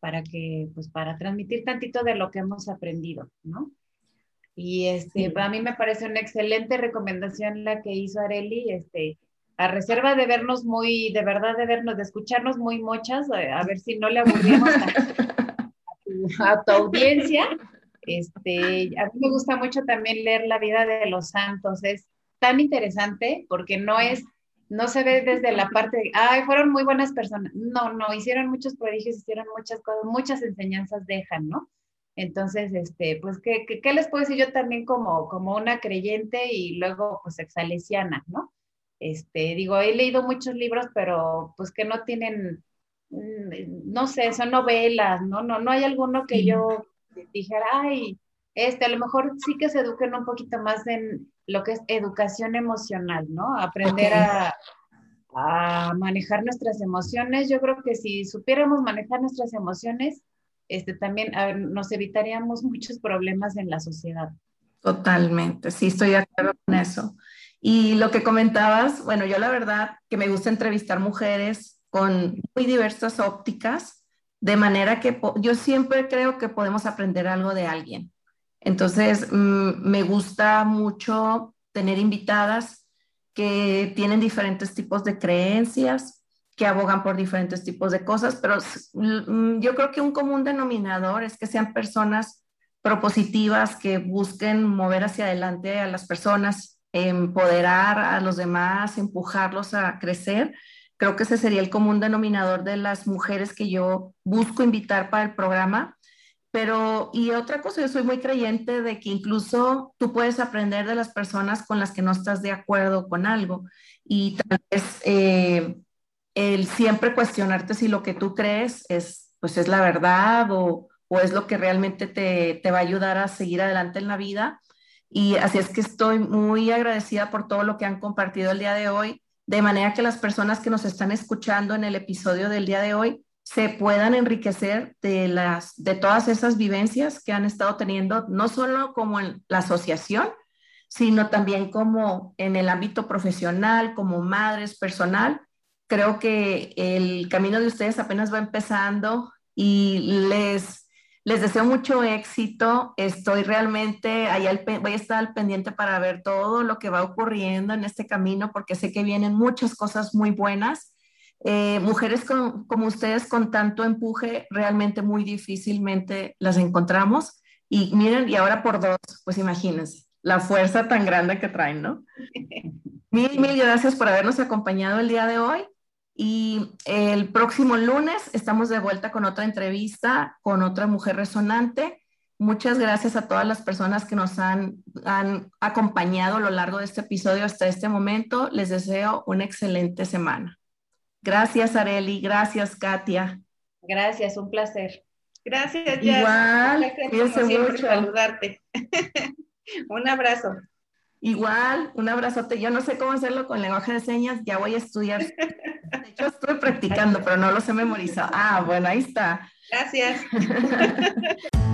para que, pues para transmitir tantito de lo que hemos aprendido, ¿no? Y este, a mí me parece una excelente recomendación la que hizo Areli, este, a reserva de vernos muy, de verdad de vernos, de escucharnos muy mochas, a, ver si no le aburrimos a, tu, audiencia. Este, a mí me gusta mucho también leer la vida de los santos, es tan interesante porque no es no se ve desde la parte de, ay, fueron muy buenas personas. No, no, hicieron muchos prodigios, hicieron muchas cosas, muchas enseñanzas dejan, ¿no? Entonces, este, pues, ¿qué, qué, les puedo decir yo también como, como una creyente y luego, pues, exalesiana, ¿no? Este, digo, he leído muchos libros, pero pues que no tienen, mm, no sé, son novelas, ¿no? No, no hay alguno que yo dijera, ay, este, a lo mejor sí que se eduquen un poquito más en lo que es educación emocional, ¿no? Aprender a, manejar nuestras emociones. Yo creo que si supiéramos manejar nuestras emociones, este, también nos evitaríamos muchos problemas en la sociedad. Totalmente, sí, estoy de acuerdo con eso. Y lo que comentabas, bueno, yo la verdad que me gusta entrevistar mujeres con muy diversas ópticas, de manera que yo siempre creo que podemos aprender algo de alguien. Entonces, mm, me gusta mucho tener invitadas que tienen diferentes tipos de creencias, que abogan por diferentes tipos de cosas, pero mm, yo creo que un común denominador es que sean personas propositivas, que busquen mover hacia adelante a las personas, empoderar a los demás, empujarlos a crecer. Creo que ese sería el común denominador de las mujeres que yo busco invitar para el programa pero, y otra cosa, yo soy muy creyente de que incluso tú puedes aprender de las personas con las que no estás de acuerdo con algo. Y tal vez eh, el siempre cuestionarte si lo que tú crees es, pues es la verdad o, o es lo que realmente te, te, va a ayudar a seguir adelante en la vida. Y así es que estoy muy agradecida por todo lo que han compartido el día de hoy, de manera que las personas que nos están escuchando en el episodio del día de hoy se puedan enriquecer de, las, de todas esas vivencias que han estado teniendo, no solo como en la asociación, sino también como en el ámbito profesional, como madres, personal. Creo que el camino de ustedes apenas va empezando y les, les deseo mucho éxito. Estoy realmente, ahí voy a estar al pendiente para ver todo lo que va ocurriendo en este camino, porque sé que vienen muchas cosas muy buenas eh, mujeres como ustedes con tanto empuje, realmente muy difícilmente las encontramos. Y miren, y ahora por dos, pues imagínense, la fuerza tan grande que traen, ¿no? Mil, mil gracias por habernos acompañado el día de hoy. Y el próximo lunes estamos de vuelta con otra entrevista con otra mujer resonante. Muchas gracias a todas las personas que nos han, han acompañado a lo largo de este episodio hasta este momento. Les deseo una excelente semana. Gracias, Areli. Gracias, Katia. Gracias, un placer. Gracias, Jess. Igual, cuídense mucho. saludarte. un abrazo. Igual, un abrazote. Yo no sé cómo hacerlo con lenguaje de señas, ya voy a estudiar. De hecho, estoy practicando, pero no lo sé memorizado. Ah, bueno, ahí está. Gracias.